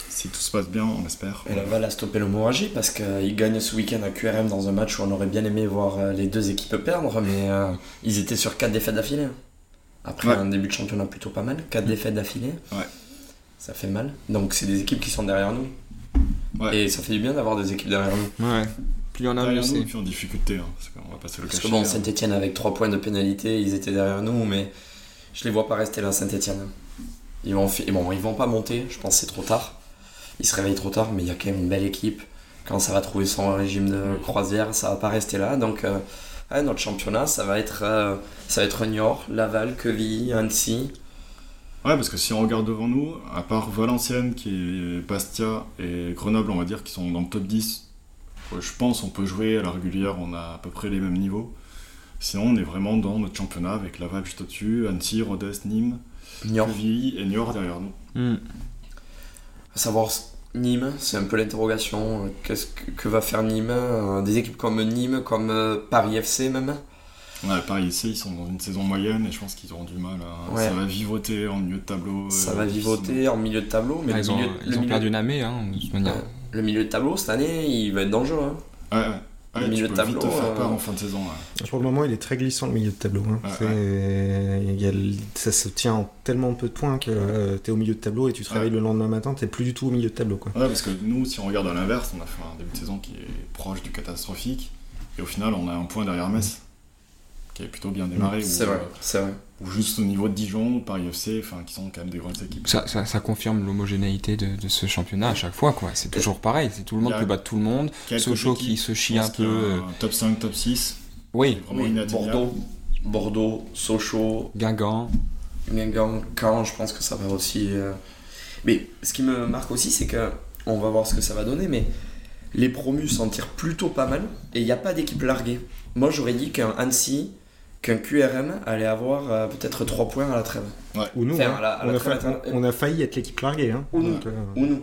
Si tout se passe bien, on espère. Et Laval a stoppé l'hémorragie parce qu'il gagne ce week-end à QRM dans un match où on aurait bien aimé voir euh, les deux équipes perdre, mais euh, ils étaient sur 4 défaites d'affilée. Après Ouais. un début de championnat plutôt pas mal, 4 défaites d'affilée. Ouais. Ça fait mal. Donc c'est des équipes qui sont derrière nous. Ouais. Et ça fait du bien d'avoir des équipes derrière nous. Ouais. Plus il y en a, mieux Derrière nous, puis en difficulté, hein, parce qu'on va pas se le Parce que bon, hein. Saint-Etienne avec 3 points de pénalité, ils étaient derrière nous, mais je les vois pas rester là, Saint-Etienne. Ils vont, fi- bon, ils vont pas monter, je pense que c'est trop tard. Ils se réveillent trop tard, mais il y a quand même une belle équipe. Quand ça va trouver son régime de croisière, ça va pas rester là. Donc, euh, ouais, notre championnat, ça va être, euh, ça va être Niort, Laval, Quevilly, Annecy. Ouais, parce que si on regarde devant nous, à part Valenciennes, qui est Bastia et Grenoble, on va dire, qui sont dans le top 10, ouais, je pense on peut jouer à la régulière, on a à peu près les mêmes niveaux. Sinon, on est vraiment dans notre championnat avec Laval juste au-dessus, Annecy, Rodez, Nîmes, Niort. Quevilly et Niort derrière nous. Hmm. À savoir Nîmes, c'est un peu l'interrogation. Qu'est-ce que, que va faire Nîmes Euh, Des équipes comme Nîmes, comme euh, Paris FC même. Ouais, pareil ici, ils sont dans une saison moyenne et je pense qu'ils auront du mal à. Ouais. Ça va vivoter en milieu de tableau. Ça euh, va vivoter en milieu de tableau, mais Ah, le, ils ont, milieu, ils le ont milieu- perdu Namé, hein, de toute manière. Ouais. le milieu de tableau cette année, il va être dangereux. hein. Ouais, ouais. Ouais, Le tu milieu peux de vite tableau, te faire euh, peur en fin de saison. ouais. Pour le moment, il est très glissant le milieu de tableau. hein. Ouais, C'est- il y a le- ça se tient en tellement peu de points que tu es au milieu de tableau et tu te Ouais. réveilles le lendemain matin, t'es plus du tout au milieu de tableau. Quoi. Ouais, parce que nous, si on regarde à l'inverse, on a fait un début de saison qui est proche du catastrophique. Et au final, on a un point derrière Metz, qui est plutôt bien démarré. C'est ou, vrai, euh, c'est vrai. Ou juste au niveau de Dijon, Paris FC, enfin, qui sont quand même des grandes équipes. Ça, ça, ça confirme l'homogénéité de, de ce championnat à chaque fois, quoi. C'est toujours pareil, c'est tout le monde peut battre tout le monde. Sochaux qui se chie un peu. euh, un Top 5, top 6. Oui. Bordeaux, Bordeaux, Sochaux, Guingamp. Guingamp, Caen, je pense que ça va aussi. euh, Mais ce qui me marque aussi, c'est que on va voir ce que ça va donner, mais les promus s'en tirent plutôt pas mal et il n'y a pas d'équipe larguée. Moi, j'aurais dit qu'un Annecy, qu'un QRM allait avoir euh, peut-être 3 points à la trêve. Ou nous, Enfin, hein. à la- à la on, a trêve fa- internationale. on a failli être l'équipe larguée. Hein. Ou nous. Donc, euh, Ou nous.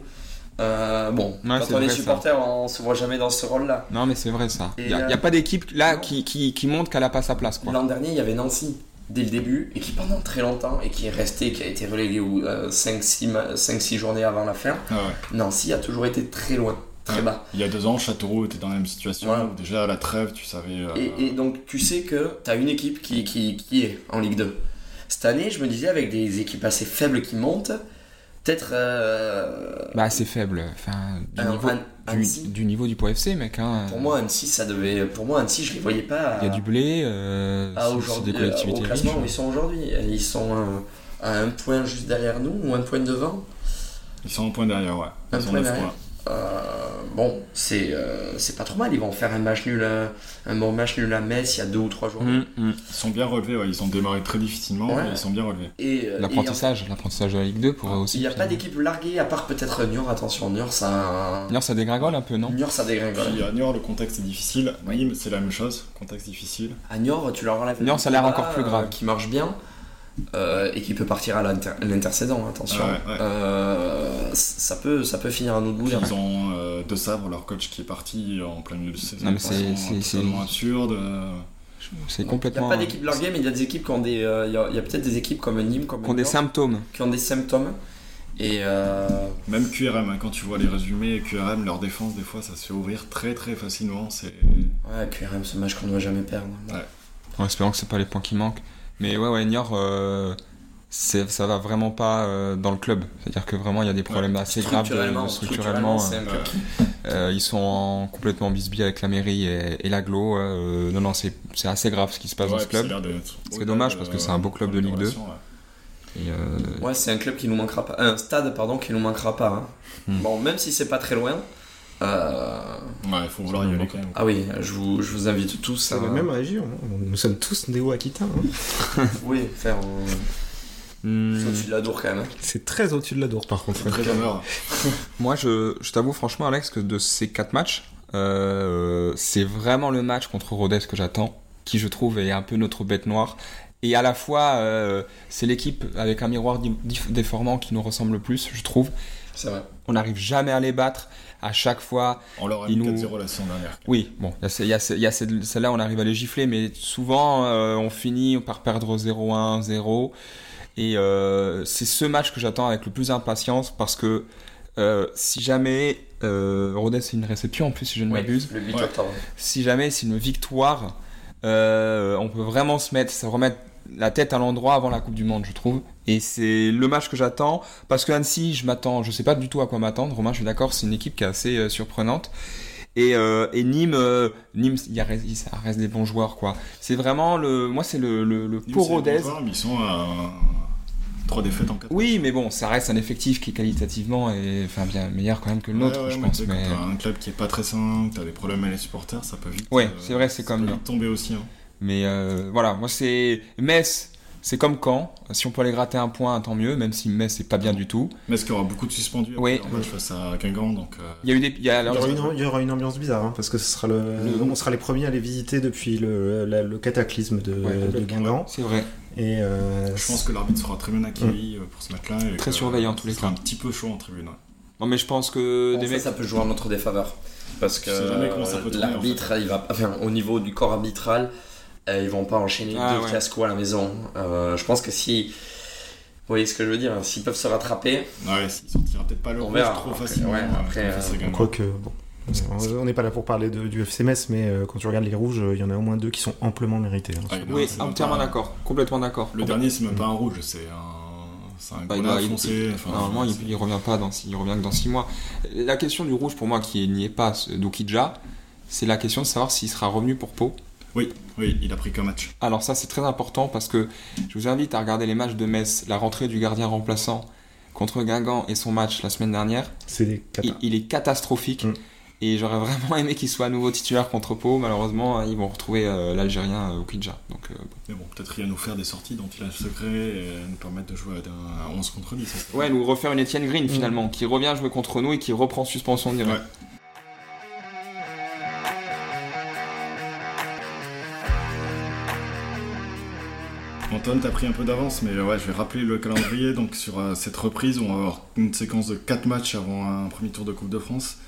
Euh, bon, Ouais, quand on est vrai, ça. supporter, on se voit jamais dans ce rôle-là. Non, mais c'est vrai ça. Il n'y a, euh, y a pas d'équipe là qui, qui, qui montre qu'elle a pas sa place. L'an dernier, il y avait Nancy dès le début et qui pendant très longtemps et qui est resté, qui a été relégué 5-6 journées avant la fin. Ah ouais. Nancy a toujours été très loin. Très Ouais. bas. Il y a deux ans, Châteauroux était dans la même situation. Ouais. où déjà à la trêve, tu savais. euh, Et, et donc tu sais que tu as une équipe qui, qui, qui est en Ligue 2. Cette année, je me disais, avec des équipes assez faibles qui montent, peut-être. euh, Bah, c'est faible. Enfin, du, un- niveau, du, Annecy. du niveau du Pau FC, mec. Hein. Pour moi, Annecy, ça devait. Pour moi, Annecy, je les voyais pas. il y a du blé. Euh, c'est aujourd'hui, euh, au classement riches. où ils sont aujourd'hui. Ils sont euh, à un point juste derrière nous ou un point devant. Ils sont un point derrière, ouais. Un Ils point derrière. points. Euh, bon, c'est euh, c'est pas trop mal. Ils vont faire un match nul, à- un bon match nul à Metz il y a deux ou trois jours. Hum, hum. Ils sont bien relevés, ouais. Ils ont démarré très difficilement, Ouais. mais ils sont bien relevés. Et, euh, et L'apprentissage, l'apprentissage de la Ligue 2 pourrait Il aussi. n'y a pas d'équipe larguée à part peut-être Niort. Attention, Niort ça. Niort, ça dégringole un peu, non Niort ça dégringole. Puis à Niort, le contexte est difficile. Oui. Nîmes, c'est la même chose. Contexte difficile. À Niort, tu leur enlèves. Niort, ça a l'air encore plus grave. euh, qui marche bien. Euh, et qui peut partir à l'inter- l'intercédant, attention. Ouais, ouais. Euh, ça, peut, ça peut finir à nous de bouillir. Ils ont euh, De Sabre, leur coach qui est parti en plein milieu de saison. Non, mais de c'est- façon c'est- c'est- totalement absurde. C'est Il n'y a complètement. pas d'équipe larguée, mais il y a des équipes qui ont des. euh, Il y a, il y a peut-être des équipes comme Nîmes, comme qui ont des symptômes. qui ont des symptômes. Et euh, Même QRM, hein, quand tu vois les résumés, QRM, leur défense, des fois, ça se fait ouvrir très très facilement. C'est ouais, QRM, ce match qu'on ne doit jamais perdre. Ouais. En espérant que c'est pas les points qui manquent. Mais ouais, ouais, Niort, euh, ça va vraiment pas euh, dans le club. C'est-à-dire que vraiment, il y a des problèmes assez graves de- Structurellement, de- structurellement, structurellement. c'est un club euh, Euh, ils sont en complètement bisbille avec la mairie et, et l'aglo. euh, non, non, c'est assez grave ce qui se passe dans ce club. C'est dommage, parce que c'est un beau club de Ligue 2. relation, ouais. Et, euh, Ouais, c'est un club qui nous manquera pas. Un stade, pardon, qui nous manquera pas. hein. Hmm. Bon, même si c'est pas très loin. Euh, Ouais, il faut vouloir y aller quand même. Ah oui, je vous, je vous invite tous C'est à. la même région. hein. Nous sommes tous néo-aquitains. hein. Oui, faire. euh, hmm, C'est au-dessus de la Dour quand même. hein. C'est très au-dessus de la Dour par contre. C'est très. Moi, je, je t'avoue franchement, Alex, que de ces quatre matchs, euh, c'est vraiment le match contre Rodez que j'attends, qui je trouve est un peu notre bête noire. Et à la fois, euh, c'est l'équipe avec un miroir déformant qui nous ressemble le plus, je trouve. C'est vrai. On n'arrive jamais à les battre. À chaque fois, On leur a mis nous- 4-0 la saison dernière. oui, bon, il y a, a, a ce- celle-là, on arrive à les gifler, mais souvent, euh, on finit par perdre 0-1, 0. Et euh, c'est ce match que j'attends avec le plus d'impatience parce que euh, si jamais euh, Rodez c'est une réception en plus, si je ne Oui, m'abuse, le 8 Ouais. octobre. si jamais c'est une victoire, euh, on peut vraiment se mettre, se remettre la tête à l'endroit avant la Coupe du Monde, je trouve. Et c'est le match que j'attends parce que Annecy, je m'attends, je sais pas du tout à quoi m'attendre. Romain, je suis d'accord, c'est une équipe qui est assez euh, surprenante. Et, euh, et Nîmes, euh, Nîmes, il ça reste des bons joueurs, quoi. C'est vraiment le, moi, c'est le, le, le pour Rodez. ils sont à 3 défaites en 4 Oui, mais bon, ça reste un effectif qui qualitativement est, enfin, bien meilleur quand même que le nôtre, je pense. Tu Mais... as un club qui est pas très sain, tu as des problèmes avec les supporters, ça peut vite. Ouais, euh, c'est vrai, c'est ça comme peut Lyon. vite tomber aussi. hein. Mais euh, voilà, moi c'est Metz, c'est comme Caen. Si on peut aller gratter un point, tant mieux, même si Metz c'est pas bien du tout. Qu'il y aura beaucoup de suspendus Oui. en match face à Guingamp donc, euh, Il y a eu des, il y a, Il y, aura une, il y aura une ambiance bizarre hein, parce que ce sera le, Le- on sera les premiers à les visiter depuis le, la- le cataclysme de, Ouais, de. Guingamp. c'est vrai. Et euh, Je pense que l'arbitre sera très bien accueilli euh, pour ce match-là. Très surveillant, en euh, tous les ce sera cas. un petit peu chaud en tribune. ouais. Non mais je pense que Bon, des ça, mecs. ça peut jouer en notre défaveur. Parce que Je sais jamais comment ça peut tourner, l'arbitre, il va, enfin, au niveau du corps arbitral, euh, ils vont pas enchaîner Ah, deux ouais. fiascos à la maison. Euh, je pense que si. Vous voyez ce que je veux dire S'ils peuvent se rattraper, Ouais, il sortira peut-être pas le On rouge verra. trop Après, facilement. ouais, euh, après, euh, quoique, bon, on n'est pas là pour parler de- du FC Metz, mais euh, quand tu regardes les rouges, il y en a au moins deux qui sont amplement mérités. hein. Non, Oui, entièrement d'accord, complètement d'accord. Le dernier, c'est même pas un rouge, c'est un. C'est un Bah, il- foncé. enfin, Normalement, il, il revient pas dans, il revient que dans 6 mois. La question du rouge pour moi qui n'y est pas, Dokidja, c'est la question de savoir s'il sera revenu pour Pau. Oui, oui, il a pris qu'un match. Alors ça c'est très important parce que je vous invite à regarder les matchs de Metz, la rentrée du gardien remplaçant contre Guingamp et son match la semaine dernière. C'est des catas. Il, il est catastrophique Mm. et j'aurais vraiment aimé qu'il soit à nouveau titulaire contre Pau. Malheureusement, ils vont retrouver euh, l'Algérien euh, Okidja. Donc euh, Mais bon, peut-être il va nous faire des sorties dont il a le secret et nous permettre de jouer à, un- à 11 contre 10. ça, c'est- ouais, nous refaire une Etienne Green finalement, qui revient jouer contre nous et qui reprend suspension directe. Ouais. Antoine, t'as pris un peu d'avance, mais ouais, je vais rappeler le calendrier. Donc sur euh, cette reprise, on va avoir une séquence de 4 matchs avant un premier tour de Coupe de France.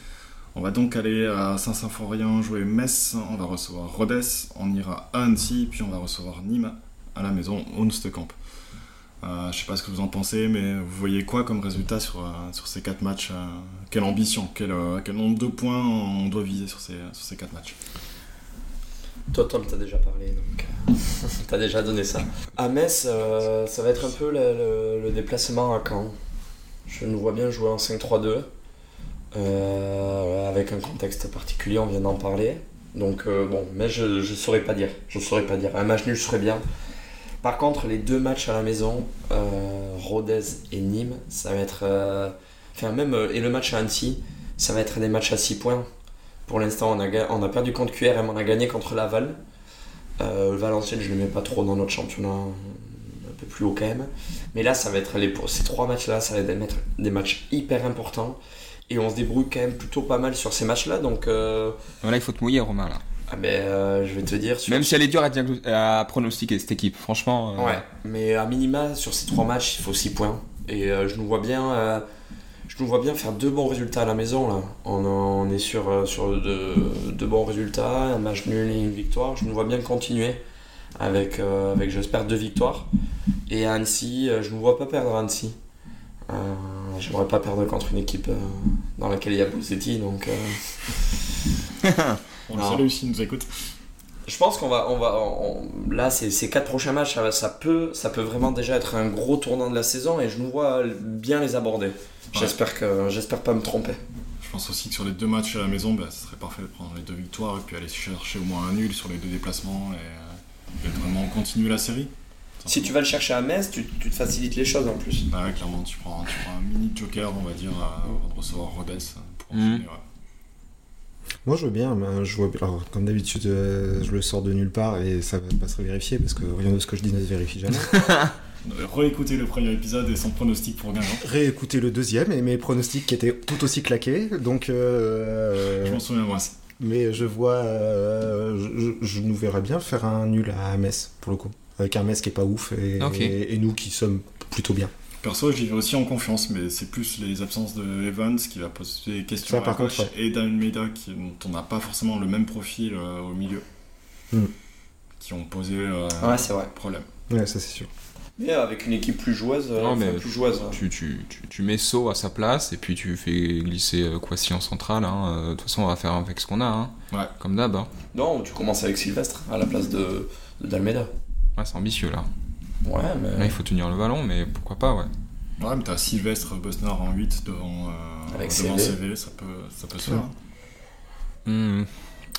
On va donc aller à Saint-Symphorien jouer Metz, on va recevoir Rodez, on ira à Annecy, puis on va recevoir Nîmes à la maison Hounstekamp. Euh, je sais pas ce que vous en pensez, mais vous voyez quoi comme résultat sur, euh, sur ces quatre matchs euh, Quelle ambition quel, quel nombre de points on doit viser sur ces, sur ces quatre matchs? Toi, Tom, t'as déjà parlé, donc euh, t'as déjà donné ça. À Metz, euh, ça va être un peu le, déplacement à Caen. Je nous vois bien jouer en 5-3-2, euh, avec un contexte particulier, on vient d'en parler. Donc bon, mais je, je saurais pas dire. Je saurais pas dire. Un match nul serait bien. Par contre, les deux matchs à la maison, Rodez et Nîmes, ça va être. Enfin, même. et le match à Annecy, ça va être des matchs à 6 points. Pour l'instant, on a, on a perdu contre QRM, on a gagné contre Laval. Euh, Valenciennes, je ne le mets pas trop dans notre championnat, un peu plus haut quand même. Mais là, ça va être les, ces trois matchs-là, ça va être des, matchs- hyper importants. Et on se débrouille quand même plutôt pas mal sur ces matchs-là. Donc, euh, Voilà, il faut te mouiller, Romain, là. ah ben, euh, je vais te dire. Sur Même si elle est dure à, pronostiquer, cette équipe, franchement. euh, Ouais, mais à minima, sur ces trois matchs, il faut 6 points. Et euh, je nous vois bien. Je nous vois bien faire deux bons résultats à la maison là. On, on est sur, euh, sur deux, deux bons résultats, un match nul et une victoire. Je nous vois bien continuer avec, euh, avec j'espère, deux victoires. Et à Annecy, euh, je ne me vois pas perdre à Annecy. Euh, J'aimerais pas perdre contre une équipe euh, dans laquelle il y a Bossetti, donc On le salue s'il nous écoute. Je pense qu'on va, on va, on- là, ces, ces quatre prochains matchs, ça, peut, ça peut vraiment déjà être un gros tournant de la saison et je nous vois bien les aborder. J'espère que, j'espère pas me tromper. Je pense aussi que sur les deux matchs à la maison, bah, ce serait parfait de prendre les deux victoires et puis aller chercher au moins un nul sur les deux déplacements et, euh, et vraiment continuer la série. Si tu vas le chercher à Metz, tu, tu te facilites les choses en plus. Ah ouais, clairement, tu prends, tu prends un mini joker, on va dire, à- avant de recevoir Rodez pour Mhm. enchaîner, ouais. Moi, je veux bien. mais Je vois, alors, comme d'habitude, euh, je le sors de nulle part et ça va pas se vérifier parce que rien de ce que je dis ne se vérifie jamais. Euh, Réécouter le premier épisode et son pronostic pour gagnant. Réécouter le deuxième et mes pronostics qui étaient tout aussi claqués. Donc, euh, Je m'en souviens, moi. c'est- mais je vois, euh, je, je- nous verrais bien faire un nul à Metz pour le coup, avec un Metz qui est pas ouf et, nous qui sommes plutôt bien. Perso, j'y vais aussi en confiance, mais c'est plus les absences de Evans qui va poser des questions Ça, à par gauche contre, et d'Almeida qui, dont on n'a pas forcément le même profil euh, au milieu. Hmm. Qui ont posé euh, Ouais, c'est vrai. problème. Ouais, ça c'est sûr. Mais avec une équipe plus joueuse, euh, Non, enfin, mais plus joueuse. Tu, tu, tu, tu mets So à sa place et puis tu fais glisser euh, Kwasi en centrale. hein. Euh, De toute façon, on va faire avec ce qu'on a, hein. Ouais. comme d'hab. hein. Non, tu commences avec Sylvestre à la place de, de Dalmeda. Ouais, c'est ambitieux là. Ouais, mais. Là, il faut tenir le ballon, mais pourquoi pas, ouais. Ouais, mais t'as Sylvestre Bosner en 8 devant, euh, Avec devant CV. CV, ça peut, ça peut se faire. Hmm.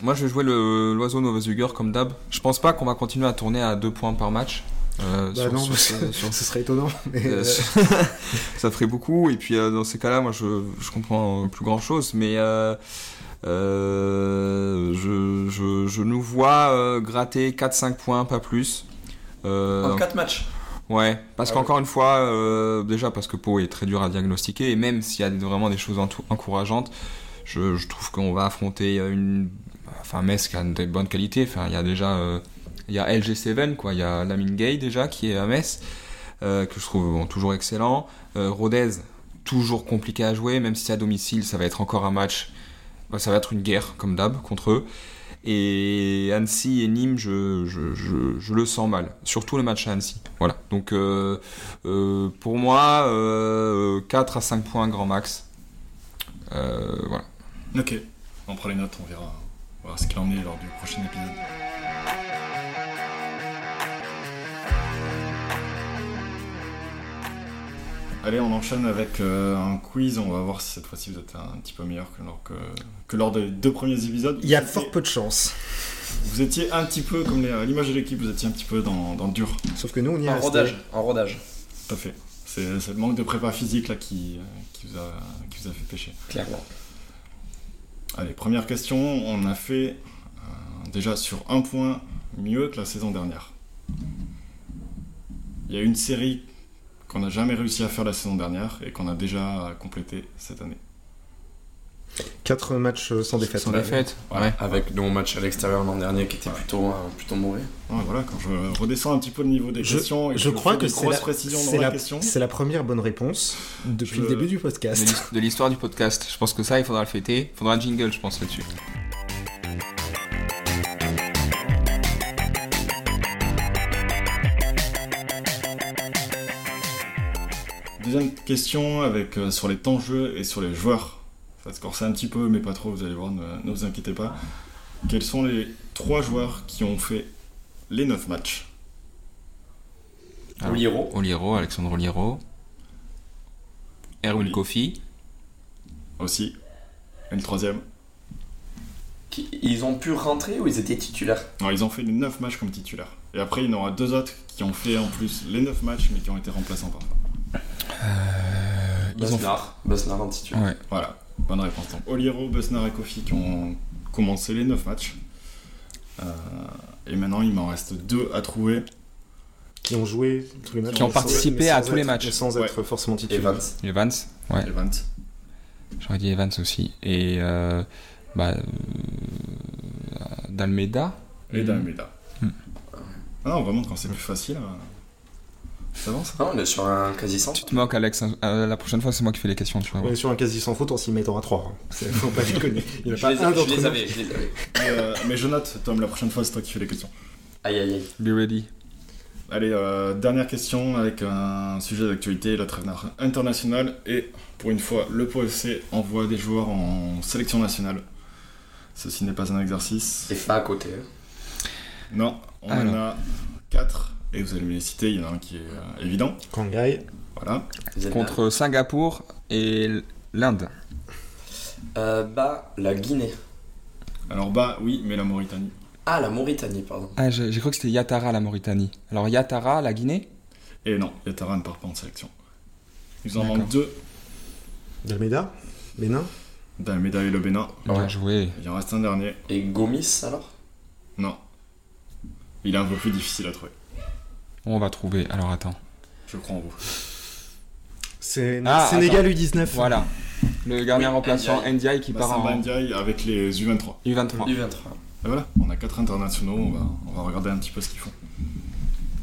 Moi, je vais jouer le- l'oiseau Novazuger comme d'hab. Je pense pas qu'on va continuer à tourner à deux points par match. Euh, Bah sur- non, sur- que ce serait étonnant. mais, Euh, ça ferait beaucoup et puis euh, dans ces cas-là moi je, je comprends plus grand chose mais euh, euh, je, je, je nous vois euh, gratter 4-5 points pas plus Euh, En 4 matchs. ouais parce Ah qu'encore une fois euh, déjà parce que Pau est très dur à diagnostiquer et même s'il y a vraiment des choses encourageantes je, je trouve qu'on va affronter une enfin Metz qui a des bonnes qualités enfin il y a déjà euh, il y a LG7 quoi il y a Lamine Gay déjà qui est à Metz euh, que je trouve bon, toujours excellent. Euh, Rodez, toujours compliqué à jouer, même si à domicile, ça va être encore un match. bah, ça va être une guerre, comme d'hab, contre eux. Et Annecy et Nîmes, je, je, je, le sens mal. Surtout le match à Annecy. Voilà. Donc, euh, euh, pour moi, euh, 4 à 5 points grand max. Euh, voilà. Ok, on prend les notes, on verra, on verra ce qu'il en est lors du prochain épisode. Allez, on enchaîne avec euh, un quiz. On va voir si cette fois-ci vous êtes un petit peu meilleur que lors, que, que lors des deux premiers épisodes. Il y a fort peu de chance. Vous étiez un petit peu, comme les- à l'image de l'équipe, vous étiez un petit peu dans, dans le dur. Sauf que nous, on y est En resté. rodage. En rodage. Tout à fait. C'est le manque de prépa physique là qui, qui, vous, a, qui vous a fait pêcher. Clairement. Allez, première question. On a fait euh, déjà sur un point mieux que la saison dernière. Il y a une série qu'on n'a jamais réussi à faire la saison dernière et qu'on a déjà complété cette année. 4 matchs sans défaite. Sans défaite. Ouais. Avec nos matchs à l'extérieur l'an dernier qui étaient plutôt, euh, plutôt mauvais. Ouais, voilà, quand je redescends un petit peu le niveau des Je, questions et je je crois que c'est la, la, la- question. c'est la première bonne réponse depuis Je- le début du podcast. De l'histoire du podcast. Je pense que ça, il faudra le fêter. Il faudra un jingle, je pense, là-dessus. Deuxième question avec, euh, sur les temps de jeu et sur les joueurs. Ça va se corser un petit peu, mais pas trop, vous allez voir, ne, ne vous inquiétez pas. Quels sont les trois joueurs qui ont fait les 9 matchs? Alors. Oliro. Oliero, Alexandre Oliero. Erwin Oui. Kofi. aussi Et le troisième? Qui- Ils ont pu rentrer ou ils étaient titulaires? Alors, ils ont fait les 9 matchs comme titulaires. Et après, il y en aura deux autres qui ont fait en plus les 9 matchs, mais qui ont été remplaçants parfois. Ont Besnard. Besnard en titulaire. Ouais. Voilà, bonne réponse. Donc, Oliero, Besnard et Kofi qui ont commencé les 9 matchs. Euh, et maintenant, il m'en reste deux à trouver. Qui ont joué tous les matchs. Qui ont participé à tous les être- matchs. mais Sans être forcément titulaire. Evans. Evans. Ouais. Evans. J'aurais dit Evans aussi. Et euh, bah, euh, Dalmeda. Et Dalmeda. Hmm. Ah non, vraiment, quand c'est plus facile, euh, ça avance. Non, on est sur un quasi Tu 100. te moques, Alex. euh, la prochaine fois, c'est moi qui fais les questions, tu vois. On est sur un quasi sans faute, on s'y met, t'auras 3. Faut pas déconner. Il n'y en a Je pas les, un je d'entre les nous. avais, je les avais. Mais, euh, mais je note, Tom, la prochaine fois, c'est toi qui fais les questions. Aïe aïe aïe. Be ready. Allez, euh, dernière question avec un sujet d'actualité, la trêve internationale. Et pour une fois, le POFC envoie des joueurs en sélection nationale. Ceci n'est pas un exercice. Et pas à côté. hein. Non, on en Alors. a 4. Et vous allez me les citer, il y en a un qui est euh, évident. Kangai, Voilà. Contre Singapour et l'Inde. Euh, bah, la Guinée. Alors bas, oui, mais la Mauritanie. Ah, la Mauritanie, pardon. Ah, j'ai cru que c'était Yatara, la Mauritanie. Alors, Yatara, la Guinée? Et non, Yatara ne part pas en sélection. Ils en manquent deux. Dalmeda, Bénin? Dalmeda et le Bénin. Bien Ouais. joué. Il en reste un dernier. Et Gomis alors? Non. Il est un peu plus difficile à trouver. On va trouver. Alors, attends. Je crois en vous. C'est Ah, Sénégal U19. Voilà. Le gardien Oui, remplaçant, Ndiaye. Ndiaye, qui part Massamba en Ndiaye avec les U23. U23. Du 23. Et voilà, on a quatre internationaux, on va, on va regarder un petit peu ce qu'ils font.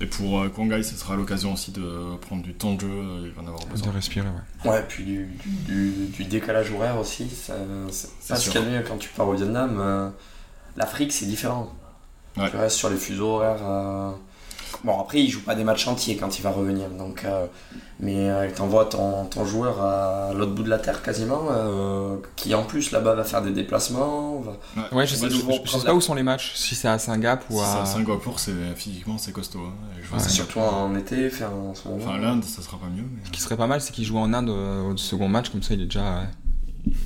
Et pour euh, Kwangai, ce sera l'occasion aussi de prendre du temps de jeu, il va en avoir De besoin. respirer, ouais. Ouais, puis du, du, du décalage horaire aussi. ça- C'est pas ce sûr. qu'il y a de mieux quand tu pars au Vietnam. euh, L'Afrique, c'est différent. Ouais. Tu restes sur les fuseaux horaires. euh, Bon, après, il joue pas des matchs entiers quand il va revenir. Donc, euh, Mais euh, t'envoies ton, ton joueur à l'autre bout de la terre quasiment, euh, qui en plus là-bas va faire des déplacements. va- Ouais, je sais, je- je- pas où sont les matchs. Si c'est à Singapour ou Si c'est à. à Singapour, c'est, physiquement c'est costaud. hein, et je vois Ouais. ça. Surtout en été, faire en ce moment. Enfin, l'Inde, ça sera pas mieux. Mais... Ce qui serait pas mal, c'est qu'il joue en Inde euh, au second match, comme ça il est déjà.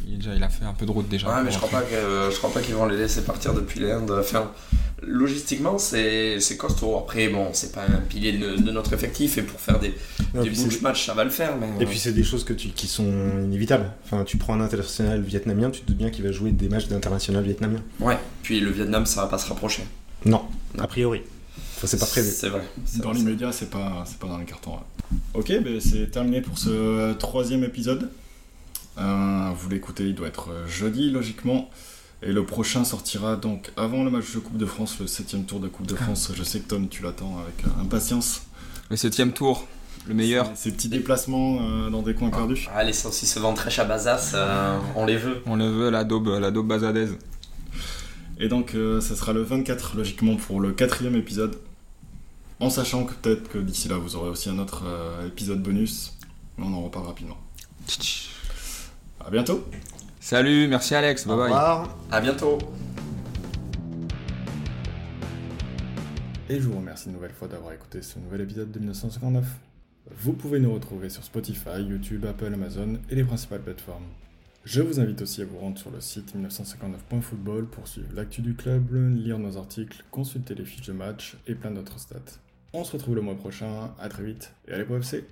Il, déjà il a fait un peu de route déjà. Ouais, mais je crois pas rentrer. que euh, je crois pas qu'ils vont les laisser partir depuis l'Inde. Enfin, logistiquement, c'est c'est costaud. Après, bon, c'est pas un pilier de, de notre effectif et pour faire des, Non, des matchs, ça va le faire. Mais Et puis c'est des choses que tu, qui sont inévitables. Enfin, tu prends un international vietnamien, tu te doutes bien qu'il va jouer des matchs d'international vietnamien. ouais. Puis le Vietnam, ça va pas se rapprocher. Non, a priori. Enfin, c'est pas prévu. C'est vrai. c'est Dans l'immédiat, c'est pas, c'est pas dans les cartons. ouais. Ok, ben c'est terminé pour ce troisième épisode. Euh, vous l'écoutez, il doit être euh, jeudi, logiquement. Et le prochain sortira donc avant le match de Coupe de France, le septième tour de Coupe de France. Je sais que Tom, tu l'attends avec euh, impatience. Le septième tour, le meilleur. Ces petits déplacements euh, dans des coins perdus. Ah, les saucisses ventrèches à Bazas, euh, on les veut. On le veut, la daube, la daube bazadaise. Et donc, euh, ça sera le 24, logiquement, pour le quatrième épisode. En sachant que peut-être que d'ici là, vous aurez aussi un autre euh, épisode bonus. Mais on en reparle rapidement. À bientôt Salut, merci Alex, bye Au. Revoir. à bientôt. Et je vous remercie une nouvelle fois d'avoir écouté ce nouvel épisode de 1959. Vous pouvez nous retrouver sur Spotify, YouTube, Apple, Amazon et les principales plateformes. Je vous invite aussi à vous rendre sur le site 1959.football pour suivre l'actu du club, lire nos articles, consulter les fiches de match et plein d'autres stats. On se retrouve le mois prochain, à très vite et allez pour FC